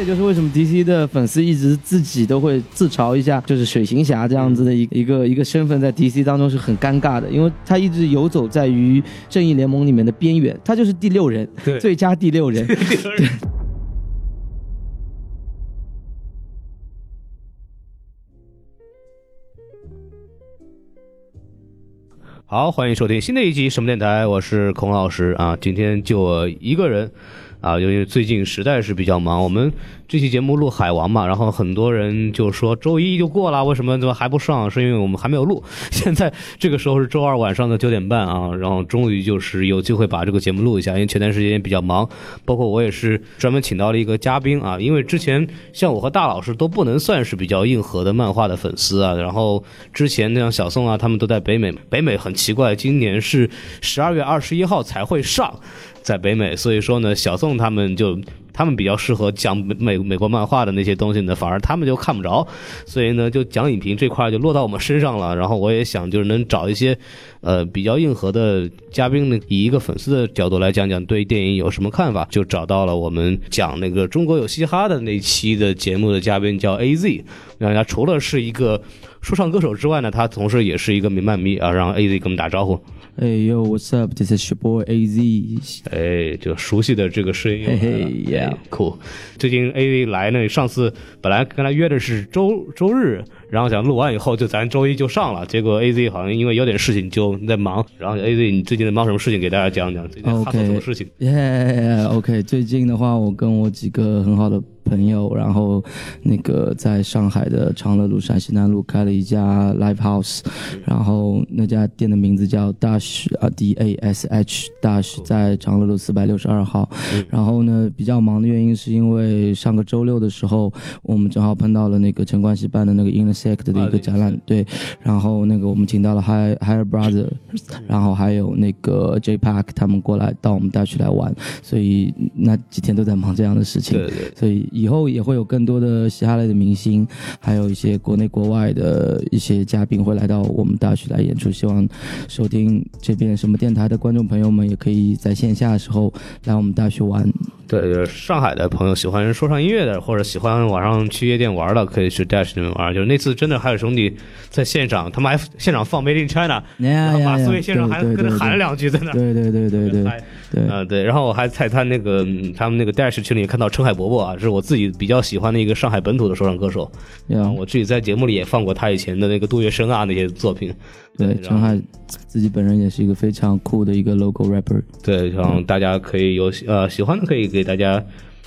这也就是为什么 DC 的粉丝一直自己都会自嘲一下，就是水行侠这样子的一一个一个身份，在 DC 当中是很尴尬的，因为他一直游走在于正义联盟里面的边缘，他就是第六人，对。最佳第六人。好，欢迎收听新的一集什么电台，我是孔老师。啊，今天就我一个人啊，因为最近实在是比较忙，我们这期节目录海王嘛，然后很多人就说周一就过了，为什么怎么还不上？是因为我们还没有录，现在这个时候是周二晚上的九点半啊，然后终于就是有机会把这个节目录一下，因为前段时间比较忙，包括我也是专门请到了一个嘉宾啊，因为之前像我和大老师都不能算是比较硬核的漫画的粉丝啊，然后之前像小宋啊，他们都在北美，北美很奇怪，今年是十二月二十一号才会上。在北美，所以说呢，小宋他们就他们比较适合讲美美国漫画的那些东西呢，反而他们就看不着，所以呢，就讲影评这块就落到我们身上了。然后我也想就是能找一些呃比较硬核的嘉宾呢，以一个粉丝的角度来讲讲对电影有什么看法，就找到了我们讲那个中国有嘻哈的那期的节目的嘉宾叫 A Z，然后他除了是一个说唱歌手之外呢，他同时也是一个民漫迷啊，让 A Z 跟我们打招呼。哎呦，What's up？This is your boy AZ。哎，就熟悉的这个声音，嘿嘿，Yeah，酷。最近 AZ 来呢，上次本来跟他约的是周周日，然后想录完以后就咱周一就上了，结果 A Z 好像因为有点事情就在忙。然后 A Z，你最近在忙什么事情？给大家讲讲最近发生什么事情？耶，OK。最近的话，我跟我几个很好的朋友，然后那个在上海的长乐路陕西南路开了一家 Live House，然后那家店的名字叫 Dash 啊 D A S H Dash，在长乐路四百六十二号。然后呢，比较忙的原因是因为上个周六的时候，我们正好碰到了那个陈冠希办的那个 Intersect 的一个展览，对。然后那个我们请到了 High Higher Brother，然后还有那个 J Park 他们过来到我们 Dash 来玩，所以那几天都在忙这样的事情。对对。所以以后也会有更多的嘻哈类的明星，还有一些国内国外的一些嘉宾会来到我们大学来演出。希望收听这边什么电台的观众朋友们，也可以在线下的时候来我们大学玩。对，上海的朋友喜欢说唱音乐的，或者喜欢晚上去夜店玩的，可以去 Dash 里面玩。就是那次真的还有兄弟在现场，他们还现场放 Made in China，然后马思唯先生还跟他喊了两句在那。对对对对对对。啊对，然后我还在他那个他们那个 Dash 群里看到陈海伯伯啊，是我自己比较喜欢的一个上海本土的说唱歌手。啊，我自己在节目里也放过他以前的那个杜月笙啊那些作品。对，陈海自己本人也是一个非常酷的一个 local rapper。对，然后大家可以有呃喜欢的可以给大家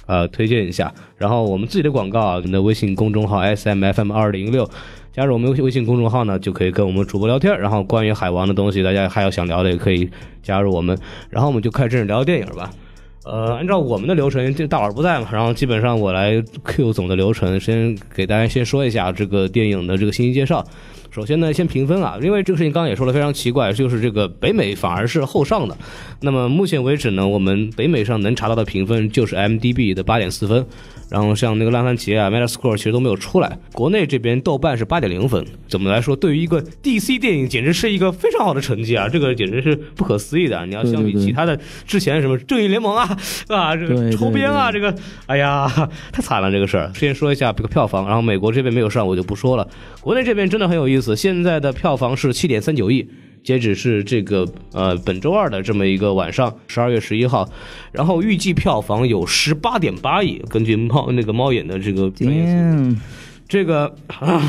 呃推荐一下。然后我们自己的广告啊，我们的微信公众号 S M F M 二零六，加入我们微微信公众号呢，就可以跟我们主播聊天。然后关于海王的东西，大家还有想聊的也可以加入我们。然后我们就开始聊电影吧。呃，按照我们的流程，这大佬不在嘛，然后基本上我来 Q 总的流程，先给大家先说一下这个电影的这个信息介绍。首先呢，先评分啊，因为这个事情刚刚也说了非常奇怪，就是这个北美反而是后上的。那么目前为止呢，我们北美上能查到的评分就是 MDB 的八点四分，然后像那个烂番茄啊、Metascore 其实都没有出来。国内这边豆瓣是八点零分，怎么来说？对于一个 DC 电影，简直是一个非常好的成绩啊！这个简直是不可思议的。你要相比其他的之前什么正义联盟啊 啊，这个抽边啊，这个，哎呀，太惨了这个事儿。先说一下这个票房，然后美国这边没有上，我就不说了。国内这边真的很有意思。现在的票房是七点三九亿，截止是这个呃本周二的这么一个晚上，十二月十一号，然后预计票房有十八点八亿。根据猫那个猫眼的这个专业嗯，这个啊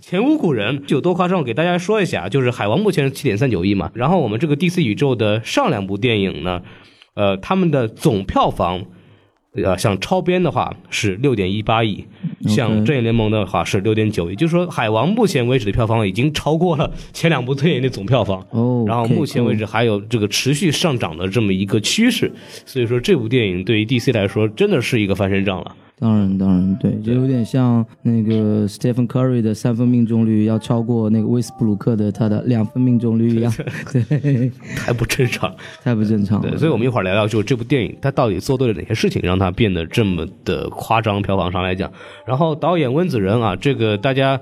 前无古人，有多夸张？我给大家说一下，就是海王目前是七点三九亿嘛，然后我们这个 DC 宇宙的上两部电影呢，呃，他们的总票房。呃，像超编的话是六点一八亿，像正义联盟的话是六点九亿，就是说海王目前为止的票房已经超过了前两部电影的总票房。哦，然后目前为止还有这个持续上涨的这么一个趋势，所以说这部电影对于 DC 来说真的是一个翻身仗了。当然，当然，对，就有点像那个 Stephen Curry 的三分命中率要超过那个威斯布鲁克的他的两分命中率一样，对，太不正常，太不正常了。对，所以我们一会儿聊聊，就是这部电影它到底做对了哪些事情，让它变得这么的夸张，票房上来讲。然后导演温子仁啊，这个大家。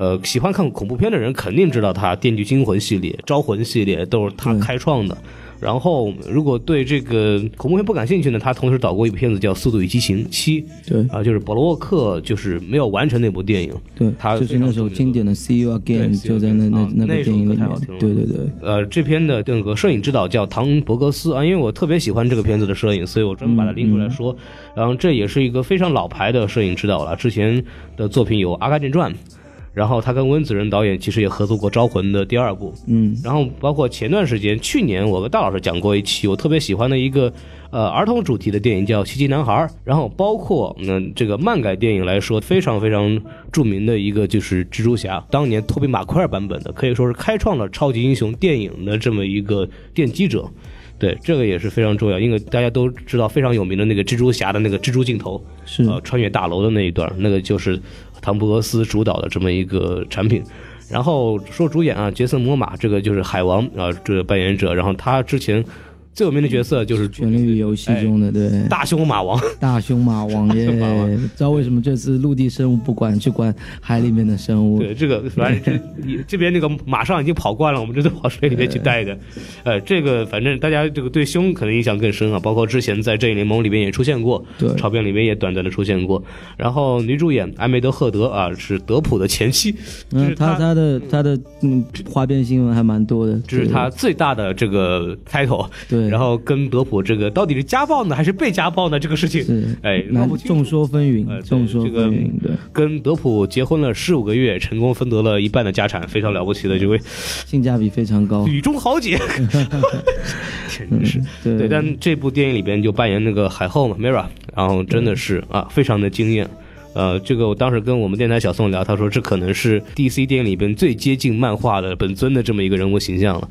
呃，喜欢看恐怖片的人肯定知道他《电锯惊魂》系列、《招魂》系列都是他开创的。然后，如果对这个恐怖片不感兴趣呢，他同时导过一部片子叫《速度与激情七》对。啊，就是保罗沃克就是没有完成那部电影，对，他就是那首经典的《See You Again》，就在那那啊那那部电影里首歌太好听了，面对对对，呃，这篇的那个摄影指导叫唐伯格斯啊，因为我特别喜欢这个片子的摄影，所以我专门把它拎出来说。然后这也是一个非常老牌的摄影指导了，之前的作品有《阿甘正传》，然后他跟温子仁导演其实也合作过《招魂》的第二部，嗯，然后包括前段时间，去年我跟大老师讲过一期我特别喜欢的一个呃儿童主题的电影叫《奇迹男孩》，然后包括嗯、这个漫改电影来说非常非常著名的一个就是蜘蛛侠，当年托比马奎尔版本的，可以说是开创了超级英雄电影的这么一个奠基者。对，这个也是非常重要，因为大家都知道非常有名的那个蜘蛛侠的那个蜘蛛镜头，是。呃，穿越大楼的那一段，那个就是唐伯格斯主导的这么一个产品。然后说主演啊，杰森·摩马这个就是海王啊，这个扮演者。然后他之前最有名的角色就是《权力与游戏》中的对大胸马王，大胸马王 耶，王知道为什么这次陆地生物不管，去管海里面的生物？对这个反正这这边那个马上已经跑惯了，我们这都跑水里面去带的。呃，这个反正大家这个对胸可能印象更深啊，包括之前在《正义联盟》里面也出现过，对超编里面也短暂的出现过。然后女主演艾梅德·赫德啊，是德普的前妻，这是嗯，她她的她的嗯花边新闻还蛮多的，这是她最大的这个 title。对，然后跟德普这个到底是家暴呢，还是被家暴呢？这个事情，是。哎，闹难不清楚。众说纷纭呃，众说纷纭，对，跟德普结婚了十五个月，成功分得了一半的家产，非常了不起的这位性价比非常高，女中豪杰，简直是。对。对，但这部电影里边就扮演那个海后嘛，Mira，然后真的是啊，非常的惊艳。呃，这个我当时跟我们电台小宋聊，他说这可能是 DC 电影里边最接近漫画的本尊的这么一个人物形象了。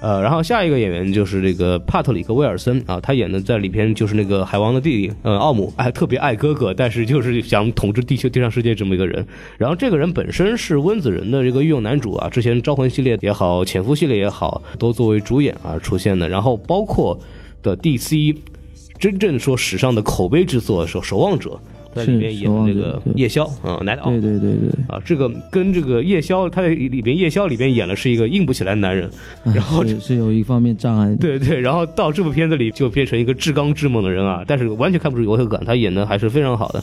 呃，然后下一个演员就是这个帕特里克·威尔森啊，他演的在里边就是那个海王的弟弟，呃，奥姆，哎，特别爱哥哥，但是就是想统治地球地上世界这么一个人。然后这个人本身是温子仁的这个御用男主啊，之前招魂系列也好，潜伏系列也好，都作为主演啊出现的。然后包括的 DC 真正说史上的口碑之作《守守望者》，在里面演的那个夜宵啊，来的啊对对对对，啊，这个跟这个夜宵，他在里边夜宵里边演的是一个硬不起来的男人，然后是是有一方面障碍，对对，然后到这部片子里就变成一个至刚至猛的人啊，但是完全看不出违和感，他演的还是非常好的。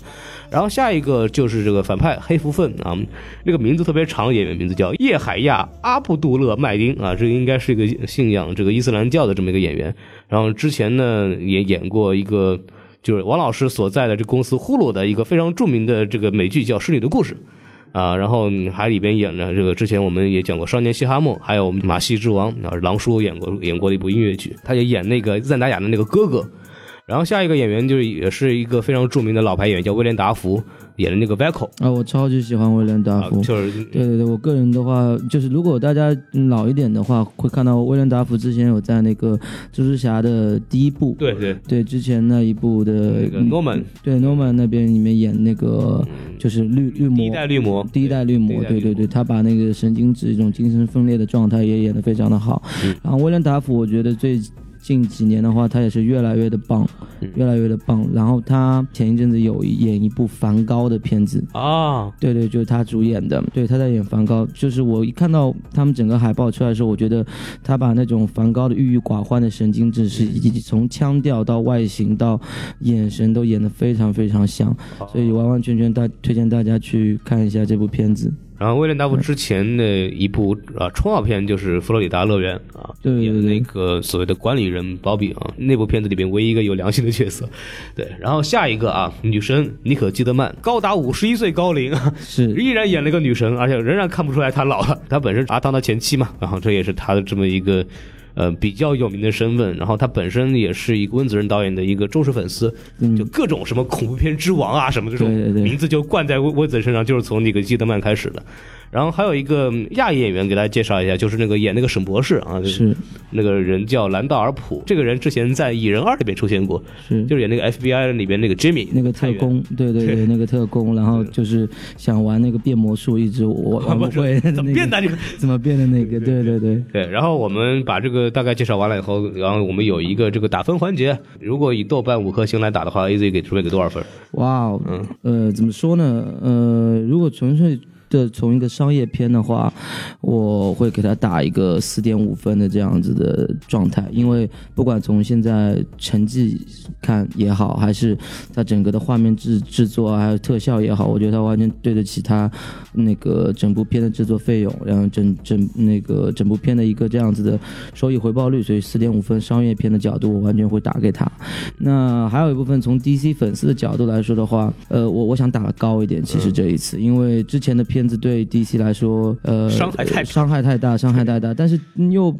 然后下一个就是这个反派黑福分啊，这个名字特别长，演员名字叫叶海亚阿布杜勒麦丁啊，这个应该是一个信仰这个伊斯兰教的这么一个演员。然后之前呢也演过一个就是王老师所在的这公司呼噜的一个非常著名的这个美剧叫《侍女的故事》。啊，然后还里边演了这个，之前我们也讲过《少年西哈梦》，还有《马戏之王》啊，狼叔演过演过的一部音乐剧，他也演那个赞达亚的那个哥哥。然后下一个演员就是也是一个非常著名的老牌演员，叫威廉达福，演的那个 Vaco 啊，我超级喜欢威廉达啊福，，就是对对对，我个人的话，就是如果大家嗯老一点的话，会看到威廉达福之前有在那个蜘蛛侠的第一部，对对。对之前那一部的那个嗯 Norman 对 Norman 那边里面演那个就是绿绿魔。第一代绿魔，第一代绿魔，对对对，他把那个神经质一种精神分裂的状态也演得非常的好。嗯。然后威廉达福，我觉得最近几年的话，他也是越来越的棒，嗯越来越的棒。然后他前一阵子有演一部梵高的片子，啊，对对，就是他主演的，对，他在演梵高。就是我一看到他们整个海报出来的时候，我觉得他把那种梵高的郁郁寡欢的神经质，是以及从腔调到外形到眼神都演得非常非常像，所以完完全全大推荐大家去看一下这部片子。然后威廉达福之前的一部啊冲奥片就是《佛罗里达乐园》啊，对演那个所谓的管理人鲍比啊，那部片子里边唯一一个有良心的角色。对，然后下一个啊，女神妮可基德曼，高达五十一岁高龄啊，是依然演了一个女神，而且仍然看不出来她老了。她本身阿汤的前妻嘛，然后这也是她的这么一个。呃，比较有名的身份，然后他本身也是一个温子仁导演的一个忠实粉丝，嗯就各种什么恐怖片之王啊，什么这种名字就冠在温温子仁身上，就是从那个基德曼开始的。然后还有一个嗯亚裔演员，给大家介绍一下，就是那个演那个沈博士啊，就是那个人叫兰道尔普，这个人之前在《蚁人二》里边出现过，是。就是演那个 FBI 里边那个 Jimmy 那个特工，对对对，那个特工，然后就是想玩那个变魔术，一直我 玩不会 怎么变的？这个？怎么变的那个，对对对，对，然后我们把这个大概介绍完了以后，然后我们有一个这个打分环节，如果以豆瓣五颗星来打的话，AZ 给准备给多少分？哇哦，嗯。呃，怎么说呢？呃，如果纯粹的从一个商业片的话，我会给他打一个四点五分的这样子的状态，因为不管从现在成绩看也好，还是它整个的画面制制作还有特效也好，我觉得它完全对得起它那个整部片的制作费用，然后整整那个整部片的一个这样子的收益回报率，所以四点五分商业片的角度，我完全会打给他。那还有一部分从 DC 粉丝的角度来说的话，呃，我我想打高一点，其实这一次，因为之前的片子对 DC 来说，呃，伤害太伤害太大，伤害太大，但是又。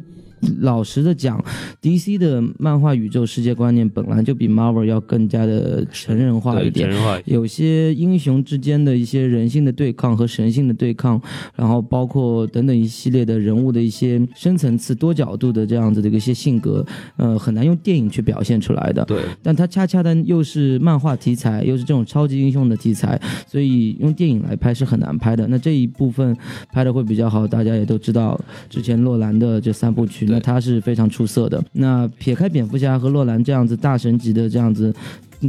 老实的讲，DC 的漫画宇宙世界观念本来就比 Marvel 要更加的成人化一点有些英雄之间的一些人性的对抗和神性的对抗，然后包括等等一系列的人物的一些深层次、多角度的这样子的一些性格，呃，很难用电影去表现出来的。对，但它恰恰的又是漫画题材，又是这种超级英雄的题材，所以用电影来拍是很难拍的。那这一部分拍的会比较好，大家也都知道，之前洛兰的这三部曲，那他是非常出色的。那撇开蝙蝠侠和洛兰这样子大神级的这样子。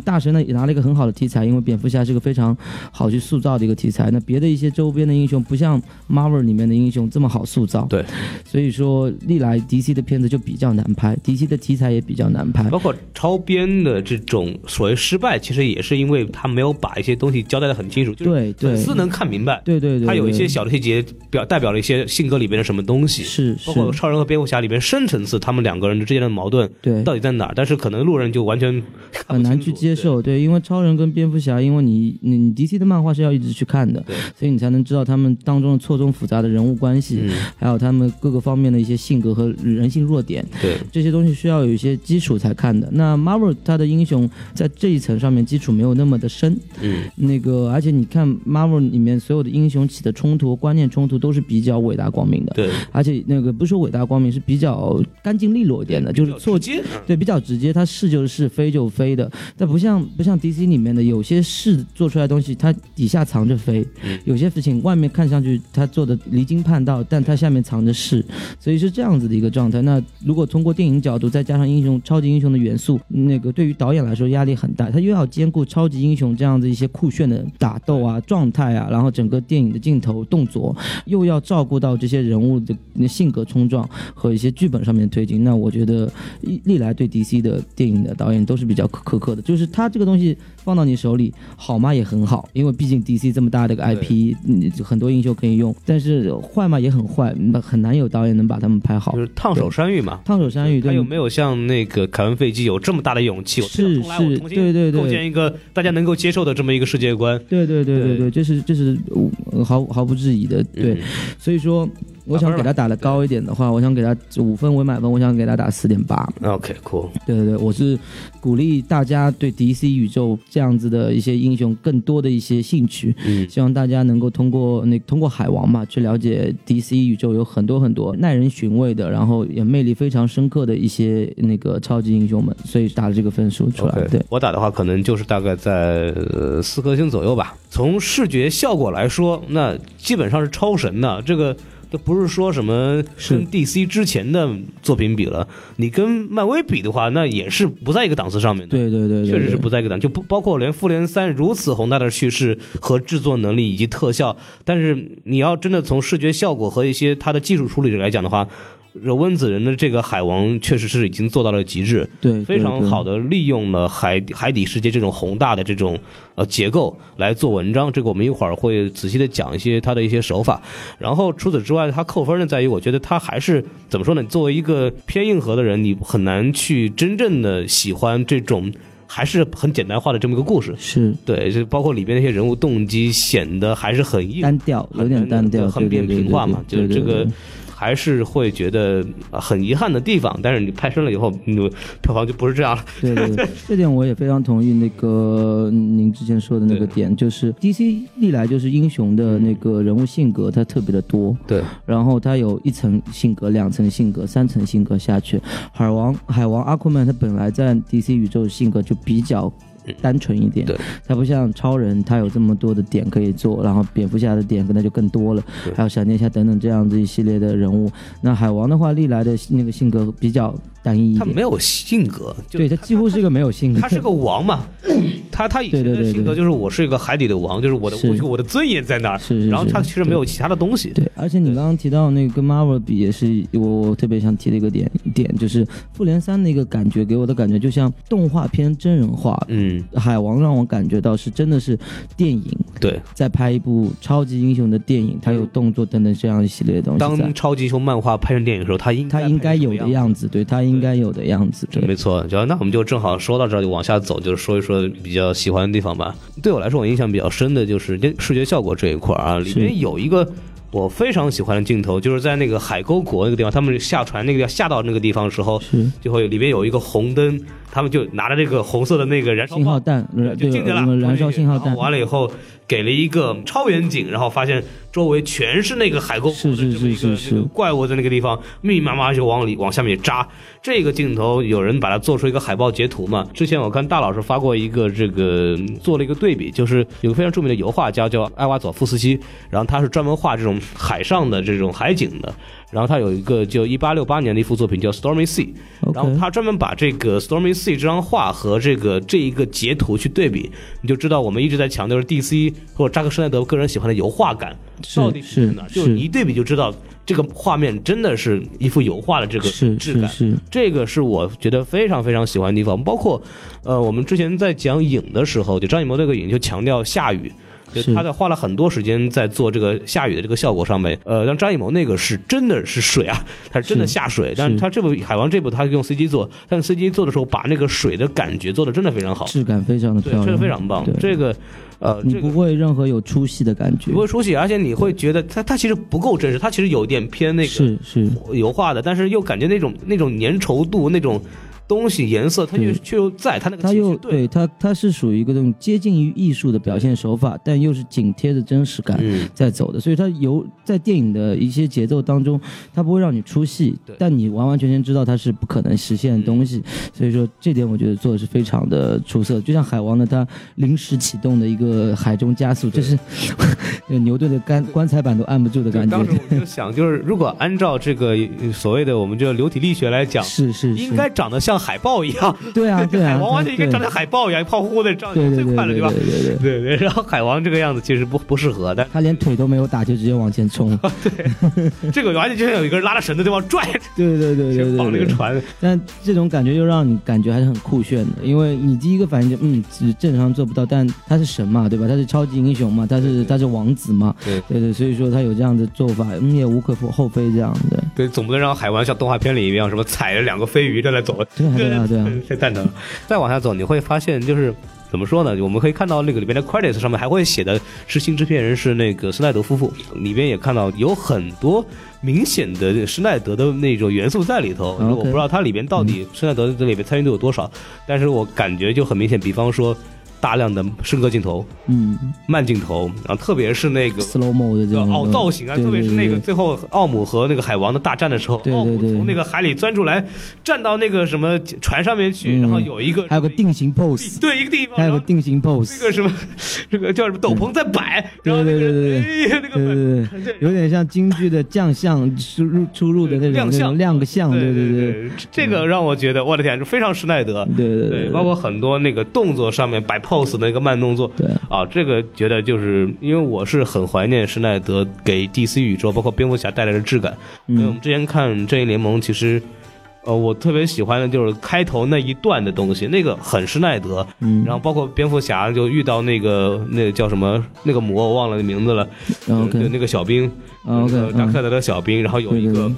大神呢也拿了一个很好的题材，因为蝙蝠侠是个非常好去塑造的一个题材。那别的一些周边的英雄不像 Marvel 里面的英雄这么好塑造，对，所以说历来 DC 的片子就比较难拍，DC 的题材也比较难拍。包括超编的这种所谓失败，其实也是因为他没有把一些东西交代的很清楚，就是对对。粉丝能看明白。对对对，他有一些小的细节表代表了一些性格里面的什么东西，是包括是，超人和蝙蝠侠里面深层次他们两个人之间的矛盾对，到底在哪儿，但是可能路人就完全很难去接受，对，因为超人跟蝙蝠侠，因为你你你 DC 的漫画是要一直去看的，所以你才能知道他们当中的错综复杂的人物关系，嗯，还有他们各个方面的一些性格和人性弱点，对，这些东西需要有一些基础才看的。那 Marvel 它的英雄在这一层上面基础没有那么的深，嗯，那个而且你看 Marvel 里面所有的英雄起的冲突、观念冲突都是比较伟大光明的，对，而且那个不是说伟大光明，是比较干净利落一点的，就是错直接，对，比较直接，他是就是是，非就非的。但不像不像 DC 里面的有些事做出来的东西，它底下藏着非；嗯有些事情外面看上去它做的离经叛道，但它下面藏着是，所以是这样子的一个状态。那如果通过电影角度再加上英雄、超级英雄的元素，那个对于导演来说压力很大，他又要兼顾超级英雄这样子一些酷炫的打斗啊、状态啊，然后整个电影的镜头、动作，又要照顾到这些人物的性格冲撞和一些剧本上面的推进。那我觉得历历来对 DC 的电影的导演都是比较苛刻的，就就是他这个东西放到你手里好吗也很好，因为毕竟 DC 这么大的一个 IP，嗯很多英雄可以用，但是坏嘛也很坏，那很难有导演能把他们拍好就。是烫手山芋嘛。烫手山芋对他有没有像那个凯文·费基有这么大的勇气？我是是对对对构建一个大家能够接受的这么一个世界观。对对对对对对，这是这是呃毫毫不质疑的，对，嗯所以说我想给他打的高一点的话，我想给他五分为满分，我想给他打四点八。，OK，cool。对对对，我是鼓励大家对 DC 宇宙这样子的一些英雄更多的一些兴趣，嗯，希望大家能够通过那通过海王嘛，去了解 DC 宇宙有很多很多耐人寻味的，然后也魅力非常深刻的一些那个超级英雄们，所以打了这个分数出来。对，我打的话可能就是大概在呃四颗星左右吧。从视觉效果来说，那基本上是超神的。这个都不是说什么跟 DC 之前的作品比了，你跟漫威比的话，那也是不在一个档次上面的。对对对对，确实是不在一个档，就不包括连复联三如此宏大的叙事和制作能力以及特效，但是你要真的从视觉效果和一些它的技术处理来讲的话，这温子仁的这个海王确实是已经做到了极致，对非常好的。利用了海海底世界这种宏大的这种呃结构来做文章。这个我们一会儿会仔细的讲一些他的一些手法。然后除此之外，他扣分呢在于，我觉得他还是怎么说呢？作为一个偏硬核的人，你很难去真正的喜欢这种。还是很简单化的这么一个故事，是对，就包括里边那些人物动机显得还是很硬，单调，有点单调，很扁平化嘛，就是这个还是会觉得呃很遗憾的地方。但是你拍深了以后，你票房就不是这样了。对对对，这点我也非常同意那个您之前说的那个点，就是 DC 历来就是英雄的那个人物性格，它特别的多，对，然后它有一层性格、两层性格、三层性格下去。海王海王阿库曼他本来在 DC 宇宙性格就比较。单纯一点，对，他不像超人，他有这么多的点可以做，然后蝙蝠侠的点可能就更多了，还有闪电侠等等这样子一系列的人物。那海王的话，历来的那个性格比较单一一点。他没有性格，就对他几乎是一个没有性格，他是个王嘛，他他以前的性格就是我是一个海底的王，就是我的是。我我的尊严在那儿，是是然后他其实没有其他的东西，对，而且你刚刚提到那个跟 Marvel 比，也是我我特别想提的一个点点，就是复联三那个感觉给我的感觉就像动画片真人化。嗯，海王让我感觉到是真的是电影对。在拍一部超级英雄的电影，他有动作等等这样一系列的东西当超级英雄漫画拍成电影的时候，他应他应该有的样子，对他应该有的样子，对。没错，就那我们就正好说到这儿，就往下走，就是说一说比较喜欢的地方吧。对我来说，我印象比较深的就是这视觉效果这一块啊，里面有一个我非常喜欢的镜头，就是在那个海沟国那个地方，他们下船那个地方下到那个地方的时候，是。就会里面有一个红灯，他们就拿着这个红色的那个燃烧信号炮。弹，就，进去了燃烧信号弹，完了以后，给了一个超远景，然后发现周围全是那个海沟是是的这么一个是是怪物在那个地方密密麻麻就往里往下面扎。这个镜头有人把它做出一个海报截图嘛？之前我看大老师发过一个这个做了一个对比，就是有个非常著名的油画家叫艾瓦佐夫斯基，然后他是专门画这种海上的这种海景的。然后他有一个就一八六八年的一幅作品叫《Stormy Sea》，然后他专门把这个《Stormy Sea》这张画和这个这一个截图去对比，你就知道我们一直在强调是 DC 或者扎克施耐德个人喜欢的油画感到底是哪就一对比就知道这个画面真的是一幅油画的这个质感。是是，这个是我觉得非常非常喜欢的地方，包括，呃，我们之前在讲影的时候，就张艺谋这个影就强调下雨，就是他在花了很多时间在做这个下雨的这个效果上面。呃，让张艺谋那个是真的是水啊，他是真的下水，但是他这部海王这部他用 CG 做，但是 CG 做的时候把那个水的感觉做的真的非常好，质感非常的对，漂亮，这个非常棒，这个。呃，你这不会任何有出戏的感觉不，会出戏，而且你会觉得它它其实不够真实，它其实有点偏那个是是油画的，但是又感觉那种那种粘稠度那种东西颜色，它又却又在，它那个它又对，它它是属于一个这种接近于艺术的表现手法，但又是紧贴着真实感嗯，在走的，所以它有在电影的一些节奏当中，它不会让你出戏对，但你完完全全知道它是不可能实现的东西，所以说这点我觉得做的是非常的出色。就像海王呢，它临时启动的一个海中加速，这是 牛顿的棺棺材板都按不住的感觉当。时我就想，就是如果按照这个呃所谓的我们这个流体力学来讲，是是是，应该长得像海豹一样，对啊对啊，海王完全应该长得像海豹一样，胖乎乎的，这样对对对最快了，吧？对对对对。对对，然后海王这个样子其实不不适合，的他连腿都没有打就直接往前冲，对这个完全就像有一个人拉着绳子 对方拽，对对对对对绑那对对。个船，但这种感觉又让你感觉还是很酷炫的，因为你第一个反应就嗯，只正常做不到，但他是神嘛，对吧？他是超级英雄嘛，他是他是王子嘛，对对对，所以说他有这样的做法，嗯，也无可厚非这样的。对，总不能让海王像动画片里一样，什么踩着两个飞鱼正在走，对啊对啊，太蛋疼了。再往下走，你会发现就是。怎么说呢？我们可以看到那个里边的 credits 上面还会写的是新制片人是那个施耐德夫妇，里边也看到有很多明显的施耐德的那种元素在里头。我不知道它里边到底施耐德这里边参与度有多少，但是我感觉就很明显，比方说大量的升格镜头、嗯。慢镜头，然后特别是那个，slow mo 的这种哦，造型啊，特别是那个最后奥姆和那个海王的大战的时候，奥姆从那个海里钻出来，站到那个什么船上面去，嗯。然后有一个还有个定型 pose，对一个地方，还有个定型 pose，那个什么，这个叫什么斗篷在摆，然后那个对对对对个对对，对。有点像京剧的将相出入出入的那种亮相亮个相，对对对对，这个让我觉得我的天，非常施耐德。对对对，包括很多那个动作上面摆 pose 的那个慢动作，对。啊，这个觉得就是因为我是很怀念施耐德给 DC 宇宙，包括蝙蝠侠带来的质感。因为我们之前看《正义联盟》，其实，呃，我特别喜欢的就是开头那一段的东西，那个很施耐德。嗯。然后包括蝙蝠侠就遇到那个那个叫什么那个魔，我忘了名字了，然后那个小兵，那个扎克德的小兵，然后有一个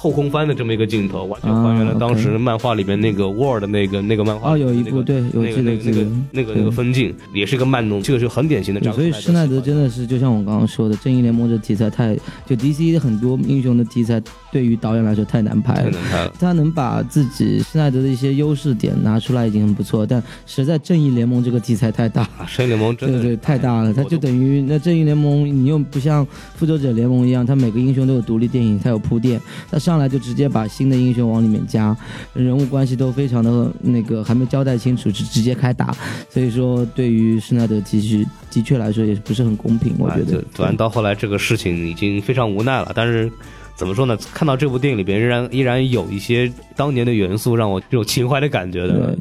后空翻的这么一个镜头，完全还原了啊当时漫画里面那个 Word 那个那个漫画哦有一部对有那个那个那个那个那个分镜，也是一个慢动，这个是很典型的所以施耐德真的的是就像我刚刚说的，正义联盟这题材太就 DC 很多英雄的题材对于导演来说太难拍了。太难拍了。他能把自己施耐德的一些优势点拿出来已经很不错，但实在正义联盟这个题材太大，啊，正义联盟真的对对，太大了。它就等于那正义联盟，你又不像复仇者联盟一样，它每个英雄都有独立电影，它有铺垫，它上来就直接把新的英雄往里面加，人物关系都非常的那个还没交代清楚，就直接开打。所以说，对于施耐德其实的确来说也不是很公平，我觉啊得。就反正到后来这个事情已经非常无奈了，但是。怎么说呢？看到这部电影里边，仍然依然有一些当年的元素，让我有情怀的感觉的。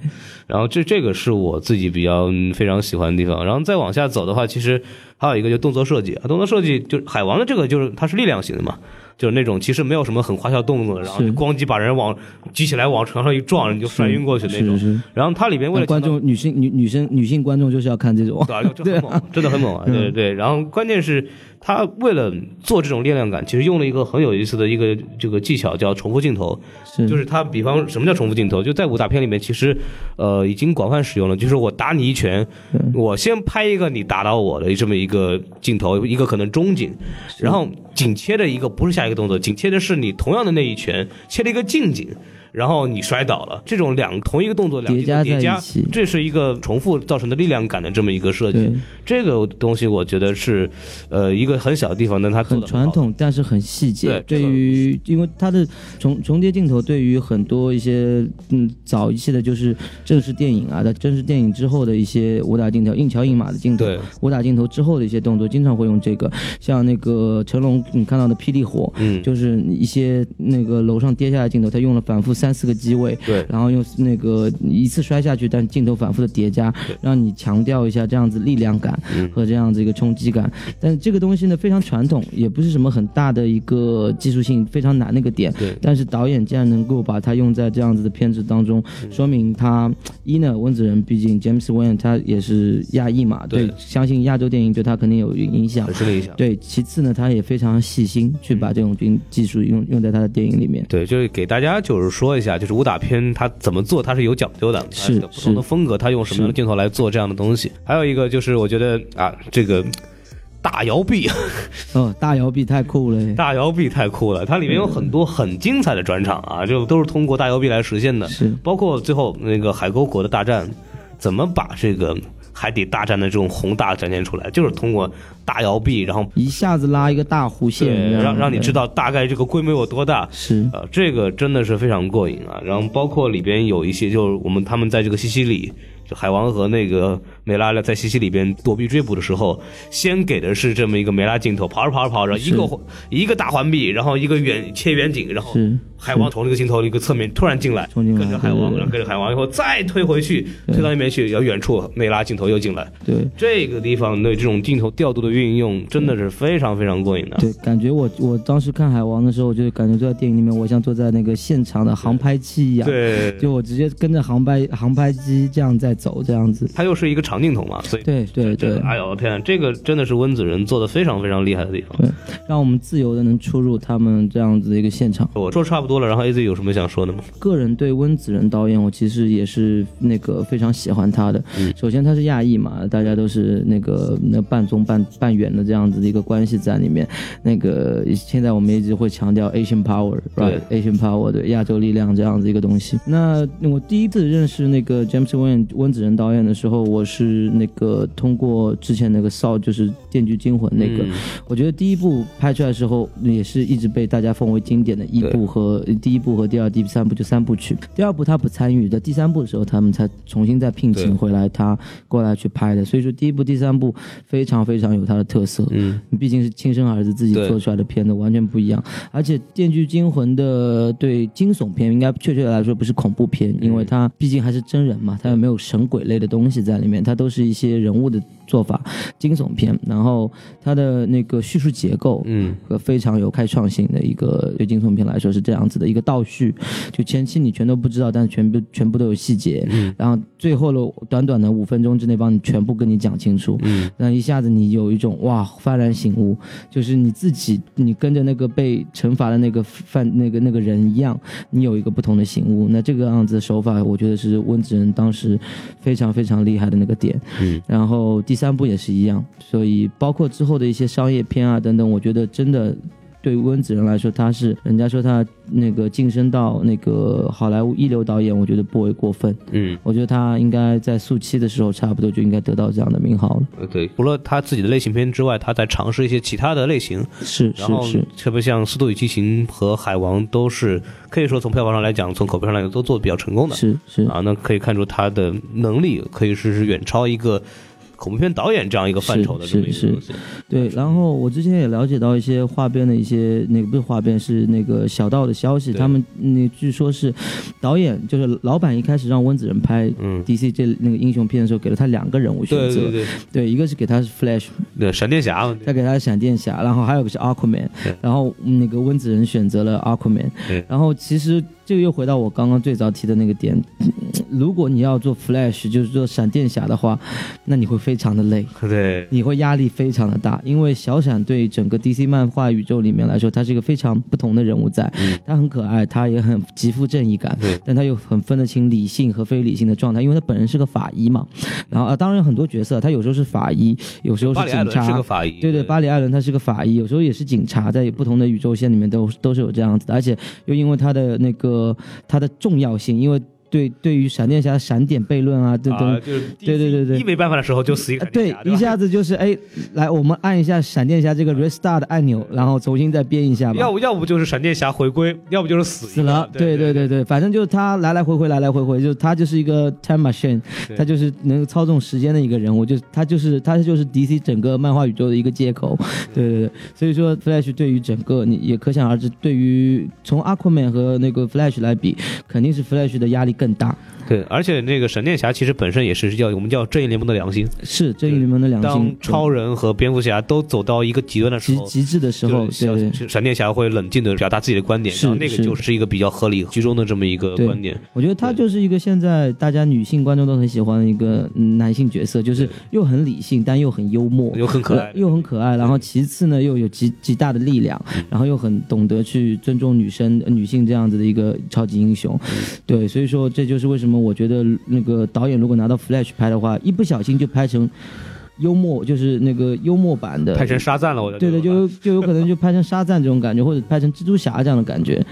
然后这这个是我自己比较嗯非常喜欢的地方。然后再往下走的话，其实还有一个就动作设计啊，动作设计就海王的这个就是它是力量型的嘛。就是那种其实没有什么很花哨动作，然后就咣叽把人往举起来往床上一撞，你就摔晕过去那种。是是。然后它里边为了观众女性女女生女性观众就是要看这种，对啊，就就很猛，真的很猛啊！对对对。然后关键是，他为了做这种力量感，其实用了一个很有意思的一个这个技巧，叫重复镜头。是就是他，比方什么叫重复镜头？就在武打片里面，其实呃已经广泛使用了。就是我打你一拳，我先拍一个你打到我的这么一个镜头，一个可能中景，然后紧切的一个不是下一个动作，紧切的是你同样的那一拳切了一个近景。然后你摔倒了，这种两同一个动作两叠加叠加在一起，这是一个重复造成的力量感的这么一个设计。这个东西我觉得是，呃，一个很小的地方，但它做很传统，但是很细节。对这个于因为它的重重叠镜头，对于很多一些嗯早一些的，就是正式电影啊，在正式电影之后的一些武打镜头，硬桥硬马的镜头，武打镜头之后的一些动作，经常会用这个。像那个成龙，你看到的霹雳火，嗯，就是一些那个楼上跌下来的镜头，他用了反复三四个机位，对然后用那个一次摔下去，但镜头反复的叠加，让你强调一下这样子力量感嗯和这样子一个冲击感。但是这个东西呢非常传统，也不是什么很大的一个技术性非常难的一个点。对但是导演竟然能够把它用在这样子的片子当中，嗯说明他一呢，温子仁毕竟 James Wan 他也是亚裔嘛，对对，相信亚洲电影对他肯定有影响很。深的影响。对，其次呢，他也非常细心去把这种技技术用用在他的电影里面。对，就是给大家就是说一下，就是武打片它怎么做，它是有讲究的，它是有不同的风格，它用什么样的镜头来做这样的东西。还有一个就是我觉得啊，这个大摇臂，哦，大摇臂太酷了！大摇臂太酷了，它里面有很多很精彩的转场啊，就都是通过大摇臂来实现的。是包括最后那个海沟国的大战，怎么把这个海底大战的这种宏大展现出来，就是通过大摇臂，然后一下子拉一个大弧线，让让你知道道大概这个规模有多大。是呃，这个真的是非常过瘾啊！然后包括里边有一些，就是我们他们在这个西西里，就海王和那个梅拉在西西里边躲避追捕的时候，先给的是这么一个梅拉镜头，跑着跑着跑着，一个一个大环臂，然后一个远切远景，然后是海王从那个镜头的一个侧面突然进来，跟着海王，然后跟着海王以后再推回去，推到那边去，然后远处内拉镜头又进来，对这个地方对这种镜头调度的运用真的是非常非常过瘾的。对，感觉我我当时看海王的时候，我就感觉坐在电影里面，我像坐在那个现场的航拍器一样，对，就我直接跟着航拍航拍机这样在走，这样子。它又是一个长镜头嘛，所以对对对，哎呦我天，这个真的是温子仁做的非常非常厉害的地方。对，让我们自由的能出入他们这样子的一个现场。我说差不多了，然后 A Z 有什么想说的吗？个人对温子仁导演，我其实也是那个非常喜欢他的。嗯首先他是亚裔嘛，大家都是那个那半中半半远的这样子的一个关系在里面。那个现在我们一直会强调 Asian Power，right？Asian Power 对亚洲力量这样子一个东西。那我第一次认识那个 James Wan 温子仁导演的时候，我是那个通过之前那个少就是《电锯惊魂》那个。嗯我觉得第一部拍出来的时候，也是一直被大家奉为经典的一部和第一部和第二、第三部就三部曲。第二部他不参与的，第三部的时候他们才重新再聘请回来他过来去拍的。所以说第一部、第三部非常非常有他的特色。嗯，毕竟是亲生儿子自己做出来的片子，完全不一样。而且《电锯惊魂》的对惊悚片，应该确切的来说不是恐怖片，因为它毕竟还是真人嘛，它也没有神鬼类的东西在里面，它都是一些人物的做法，惊悚片。然后它的那个叙述结构，嗯，和非常有开创性的一个对惊悚片来说是这样子的一个倒叙，就前期你全都不知道，但是全部全部都有细节，嗯然后最后的短短的五分钟之内帮你全部跟你讲清楚，嗯，那一下子你有一种哇幡然醒悟，就是你自己你跟着那个被惩罚的那个犯那个那个人一样，你有一个不同的醒悟。那这个样子的手法，我觉得是温子仁当时非常非常厉害的那个点。嗯，然后第三部也是一样，所以包括之后的一些商业片啊等等，我觉得真的。对温子仁来说，他是人家说他那个晋升到那个好莱坞一流导演，我觉得不为过分。嗯，我觉得他应该在速七的时候，差不多就应该得到这样的名号了。呃对，除了他自己的类型片之外，他在尝试一些其他的类型，是然后是是，特别像《速度与激情》和《海王》都是可以说从票房上来讲，从口碑上来讲都做的比较成功的。是是，啊，那可以看出他的能力可以是是远超一个恐怖片导演这样一个范畴的这么一个是是东西。对，然后我之前也了解到一些画边的一些那个不是画边，是那个小道的消息，他们那据说是导演就是老板一开始让温子仁拍嗯，DC 这那个英雄片的时候，给了他两个人物选择，对对对，对一个是给他是 Flash，对闪电侠嘛，再给他闪电侠，然后还有个是 Aquaman，对。然后嗯那个温子仁选择了 Aquaman，对。然后其实这个又回到我刚刚最早提的那个点，嗯 如果你要做 Flash，就是做闪电侠的话，那你会非常的累。对你会压力非常的大，因为小闪对整个 DC 漫画宇宙里面来说，他是一个非常不同的人物在，嗯他很可爱，他也很极富正义感，对但他又很分得清理性和非理性的状态，因为他本人是个法医嘛。然后啊，当然有很多角色，他有时候是法医，有时候是警察伦是个。法医，对对，巴里艾伦他是个法医，有时候也是警察，在不同的宇宙线里面都都是有这样子的，而且又因为他的那个它的重要性，因为对对于闪电侠闪点悖论啊，这都、啊，就是对对对对。一没办法的时候就死一个呃对闪电侠，，吧？一下子就是哎，来，我们按一下闪电侠这个 restart 的按钮，然后重新再编一下吧。要不要不就是闪电侠回归，要不就是死死了，对对对对，反正就是他来来回回，来来回回，就是他就是一个 time machine，他就是能操纵时间的一个人物，就他就是他就是 DC 整个漫画宇宙的一个接口，对对对，所以说 Flash 对于整个你也可想而知，对于从 Aquaman 和那个 Flash 来比，肯定是 Flash 的压力更大，对，而且那个闪电侠其实本身也是叫我们叫正义联盟的良心，是正义联盟的良当心，超人和蝙蝠侠都走到一个极端的时候。极极致的时候，闪电侠会冷静的表达自己的观点，是然后那个就是一个比较合理居中的这么一个观点。我觉得他就是一个现在大家女性观众都很喜欢的一个嗯男性角色，就是又很理性，但又很幽默，又很可爱呃又很可爱。然后其次呢，又有极极大的力量，嗯然后又很懂得去尊重女生、呃女性这样子的一个超级英雄。嗯对，所以说这就是为什么我觉得那个导演如果拿到 Flash 拍的话，一不小心就拍成幽默，就是那个幽默版的，拍成沙赞了，我觉得。对对，就就有可能就拍成沙赞这种感觉，或者拍成蜘蛛侠这样的感觉，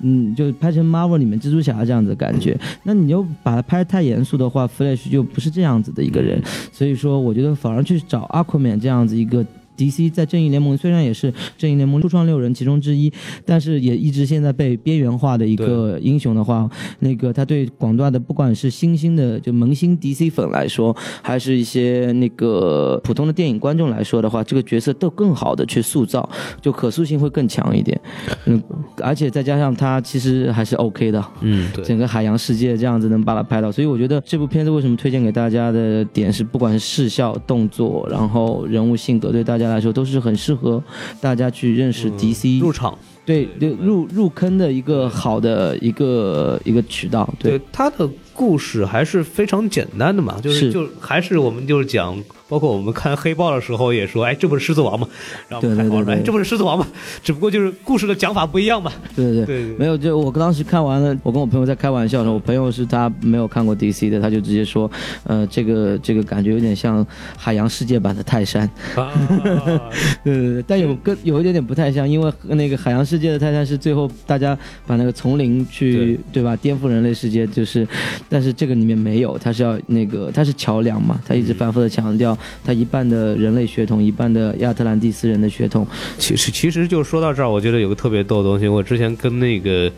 嗯，就拍成 Marvel 里面蜘蛛侠这样子的感觉。那你又把它拍得太严肃的话，Flash 就不是这样子的一个人。所以说，我觉得反而去找 Aquaman 这样子一个。DC 在正义联盟虽然也是正义联盟初创六人其中之一，但是也一直现在被边缘化的一个英雄的话，那个他对广大的不管是新兴的就萌新 DC 粉来说，还是一些那个普通的电影观众来说的话，这个角色都更好的去塑造，就可塑性会更强一点。嗯，而且再加上他其实还是 OK 的，嗯，对，整个海洋世界这样子能把它拍到，所以我觉得这部片子为什么推荐给大家的点是，不管是视效、动作，然后人物性格，对大家来说都是很适合大家去认识 DC，、入场。对对入入坑的一个好的一个一个渠道。对对他的故事还是非常简单的嘛，就是是就还是我们就是讲，包括我们看黑豹的时候也说，哎，这不是狮子王吗？然后我们看好说，对。这不是狮子王吗？只不过就是故事的讲法不一样嘛。对对对。对没有，就我当时看完了，我跟我朋友在开玩笑的时候，我朋友是他没有看过 DC 的，他就直接说，呃，这个这个感觉有点像海洋世界版的泰山，啊，对对对，但有跟有一点点不太像，因为那个海洋世界的泰山是最后大家把那个丛林去对吧？颠覆人类世界，就是，但是这个里面没有，它是要那个它是桥梁嘛，它一直反复的强调它一半的人类血统，一半的亚特兰蒂斯人的血统，其实其实就说到这儿，我觉得有个特别逗的东西，我之前跟那个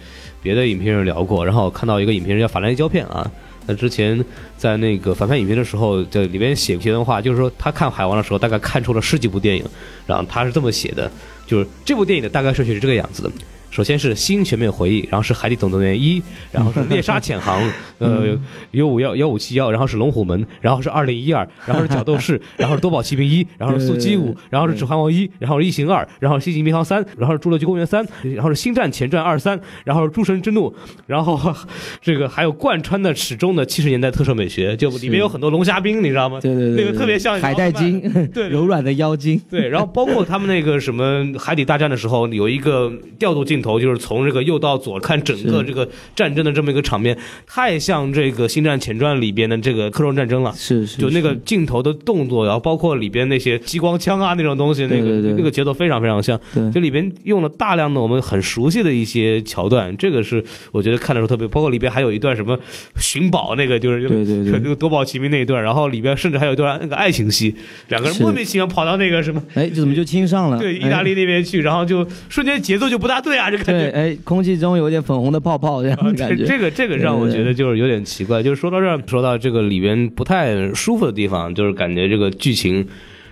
别的影评人聊过，然后我看到一个影评人叫法兰西胶片啊。那之前在那个反派影评的时候，在里边写过一段话，就是说他看海王的时候，大概看出了十几部电影，然后他是这么写的，就是这部电影的大概顺序是这个样子的。首先是《新全面回忆》，然后是《海底总动员一》，然后是《猎杀潜航》，呃，幺五幺幺五七幺，然后是《龙虎门》，然后是二零一二，然后是《角斗士》，然后是《多宝奇兵一》，然后是《速激五》，然后是《指环王一》，然后是《异形二》，然后是《星际迷航三》，然后是《侏罗纪公园三》，然后是《星战前传二三》，然后是《诸神之怒》，然后这个还有贯穿的始终的七十年代特色美学，就里面有很多龙虾兵，你知道吗？对对对，那个特别像海带精，对。柔软的妖精，对，然后包括他们那个什么海底大战的时候，有一个调度镜头，就是从这个右到左看整个这个战争的这么一个场面，太像这个《星战前传》里边的这个克隆战争了。是是，就那个镜头的动作，然后包括里边那些激光枪啊那种东西，那个那个节奏非常非常像。对就里边用了大量的我们很熟悉的一些桥段，这个是我觉得看的时候特别，包括里边还有一段什么寻宝那个，就是对对对那个夺宝奇兵那一段，然后里边甚至还有一段那个爱情戏，两个人莫名其妙跑到那个什么。哎，这怎么就亲上了？对，意哎大利那边去，然后就瞬间节奏就不大对啊，对，觉。哎，空气中有点粉红的泡泡这样的感觉。这这个这个让我觉得就是有点奇怪，就是说到这儿，说到这个里边不太舒服的地方，就是感觉这个剧情。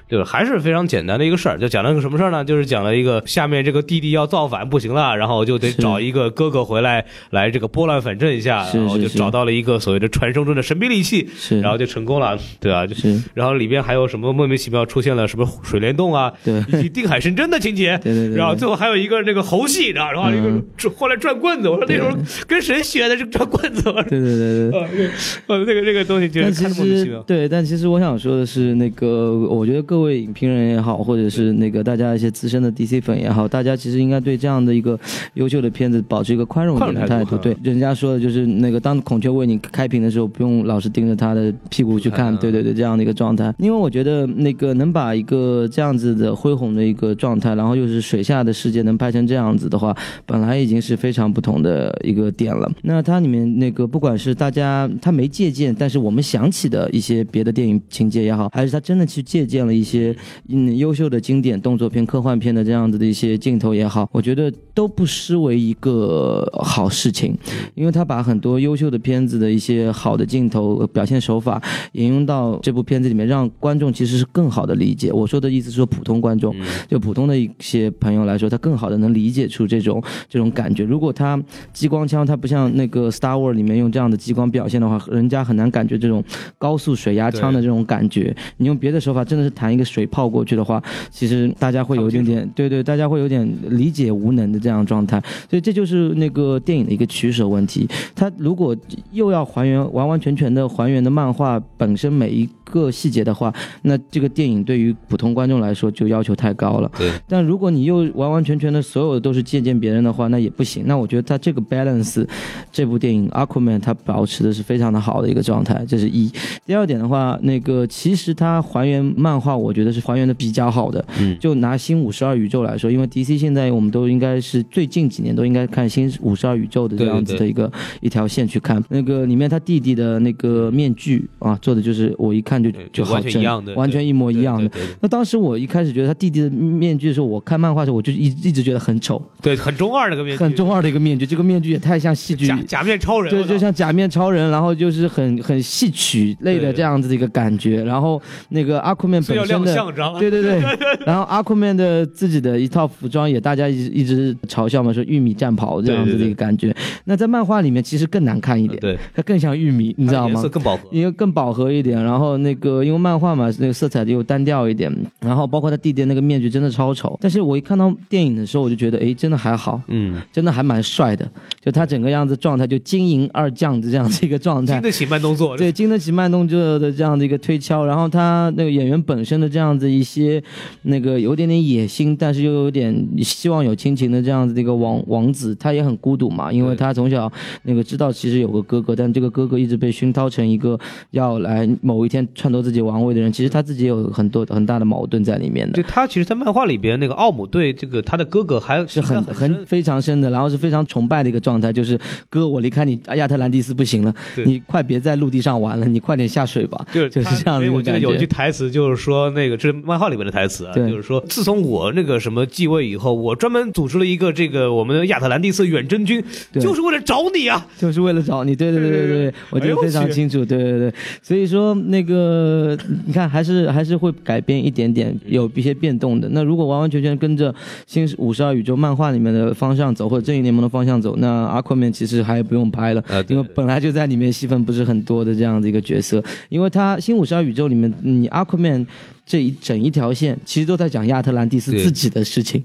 就是还是非常简单的一个事儿，就讲了个什么事儿呢？就是讲了一个下面这个弟弟要造反不行了，然后就得找一个哥哥回来来这个拨乱反正一下，然后就找到了一个所谓的传说中的神兵利器，是，然后就成功了，对啊，就是。然后里边还有什么莫名其妙出现了什么水帘洞啊，对。以及定海神针的情节，对对对对。然后最后还有一个那个猴戏，然后然后一个后来转棍子，我说那时候跟谁学的这个转棍子？对对对对。呃，那个呃，那个那个东西就是看着莫名其妙。对，但其实我想说的是，那个我觉得各位影评人也好，或者是那个大家一些资深的 DC 粉也好，大家其实应该对这样的一个优秀的片子保持一个宽容一点的态度。对，人家说的就是那个当孔雀为你开屏的时候，不用老是盯着他的屁股去看。嗯对对对，这样的一个状态。因为我觉得那个能把一个这样子的恢宏的一个状态，然后又是水下的世界能拍成这样子的话，本来已经是非常不同的一个点了。那它里面那个不管是大家他没借鉴，但是我们想起的一些别的电影情节也好，还是他真的去借鉴了一些嗯优秀的经典动作片、科幻片的这样子的一些镜头也好，我觉得都不失为一个好事情，因为他把很多优秀的片子的一些好的镜头、呃表现手法引用到这部片子里面，让观众其实是更好的理解。我说的意思是说，普通观众，就普通的一些朋友来说，他更好的能理解出这种这种感觉。如果他激光枪，它不像那个 Star War 里面用这样的激光表现的话，人家很难感觉这种高速水压枪的这种感觉。你用别的手法，真的是弹一个水泡过去的话，其实大家会有一点点，对对，大家会有点理解无能的这样的状态。所以这就是那个电影的一个取舍问题。它如果又要还原完完全全的还原的漫画本身每一个细节的话，那这个电影对于普通观众来说就要求太高了。对，但如果你又完完全全的所有的都是借鉴别人的话，那也不行。那我觉得它这个 balance，这部电影《Aquaman》它保持的是非常的好的一个状态，这是一。第二点的话，那个其实它还原漫画，我觉得是还原的比较好的。嗯，就拿新五十二宇宙来说，因为 DC 现在我们都应该是最近几年都应该看新五十二宇宙的这样子的一个一条线去看。那个里面他弟弟的那个面具啊，做的就是我一看就就好完全一样的完全一模一样的。那当时我一开始觉得他弟弟的面具的时候，我看漫画的时候，我就一一直觉得很丑，对，很中二那个面具，很中二的一个面具。这个面具也太像戏剧假假面超人，对，就像假面超人，然后就是很很戏曲类的这样子的一个感觉。然后那个阿库曼本身的，亮相，知道吗？对对对，然后阿库曼的自己的一套服装也大家一直一直嘲笑嘛，说玉米战袍这样子的一个感觉。那在漫画里面其实更难看一点，对，它更像玉米，你知道吗颜色？更饱和。因为更饱和一点，然后那个因为漫画嘛，那个色彩又单调一点，然后包括他弟弟那个面具真的超丑，但是我一看到电影的时候，我就觉得，哎，真的还好，嗯，真的还蛮帅的，就他整个样子状态，就金银二将的这样子一个状态经。得起慢动作，对，经得起慢动作的这样的一个推敲，然后他那个演员本身的这样子一些那个有点点野心，但是又有点希望有亲情的这样子的一个王王子，他也很孤独嘛，因为他从小那个知道其实有个哥哥，但这个哥哥一直被熏陶成一个要来某一天篡夺自己王位的人，其实他自己有很多很大的矛盾在里面的对。他其实，在漫画里边，那个奥姆对这个他的哥哥还是很很非常深的，然后是非常崇拜的一个状态，就是哥，我离开你亚特兰蒂斯不行了，你快别在陆地上玩了，你快点下水吧，就是这样的感因为我记得有句。台词就是说，那个这是漫画里面的台词啊，就是说，自从我那个什么继位以后，我专门组织了一个这个我们的亚特兰蒂斯远征军，就是为了找你啊。就是为了找你，对对对对对，我记得非常清楚，对对对，所以说那个你看还是还是会改变一点点，有一些变动的。那如果完完全全跟着新五十二宇宙漫画里面的方向走，或者正义联盟的方向走，那阿奎曼其实还不用拍了，因为本来就在里面戏份不是很多的这样的一个角色，因为他新五十二宇宙里面，你阿奎曼。这一整一条线其实都在讲亚特兰蒂斯自己的事情，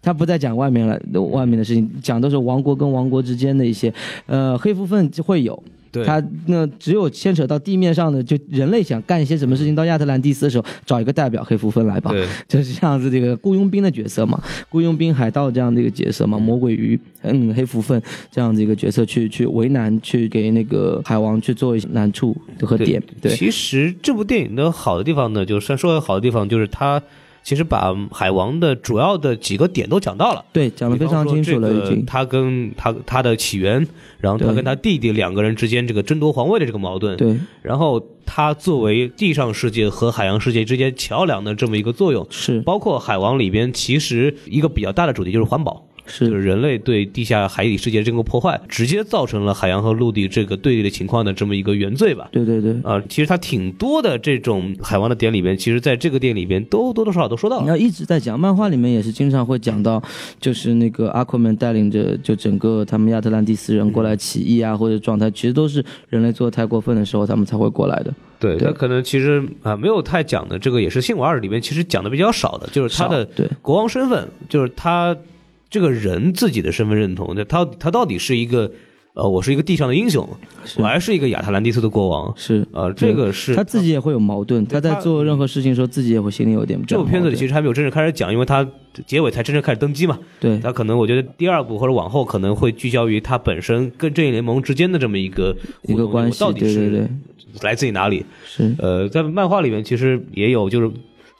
他不再讲外面了外面的事情，讲都是王国跟王国之间的一些，呃，黑蝠粪会有。对。他那只有牵扯到地面上的，就人类想干一些什么事情到亚特兰蒂斯的时候，找一个代表黑蝠分来吧，对，就是这样子这个雇佣兵的角色嘛，雇佣兵、海盗这样的一个角色嘛，魔鬼鱼、嗯黑蝠分这样子一个角色去去为难，去给那个海王去做一些难处和点，对其实这部电影的好的地方呢，就是说好的地方就是它其实把海王的主要的几个点都讲到了。对，讲的非常清楚了，已经。他跟他他的起源，然后他跟他弟弟两个人之间这个争夺皇位的这个矛盾，对，然后他作为地上世界和海洋世界之间桥梁的这么一个作用，是包括海王里边其实一个比较大的主题就是环保。是就是人类对地下海底世界这个破坏，直接造成了海洋和陆地这个对立的情况的这么一个原罪吧。对对对。啊、其实它挺多的这种海王的点里边，其实在这个店里边都多多少少都说到了。你要一直在讲，漫画里面也是经常会讲到，就是那个阿库曼带领着就整个他们亚特兰蒂斯人过来起义啊，或者状态，其实都是人类做的太过分的时候，他们才会过来的。对，他可能其实啊、没有太讲的，这个也是《信我二》里面其实讲的比较少的，就是他的对国王身份，就是他这个人自己的身份认同，他他到底是一个呃，我是一个地上的英雄，我还是一个亚特兰蒂斯的国王。是呃，这个是他自己也会有矛盾，他在做任何事情的时候，自己也会心里有点这部片子里其实实还没有真正式开始讲，因为他结尾才真正开始登基嘛。对他可能我觉得第二部或者往后可能会聚焦于他本身跟正义联盟之间的这么一个一个关系到，底是来自于哪里？是呃，在漫画里面其实也有，就是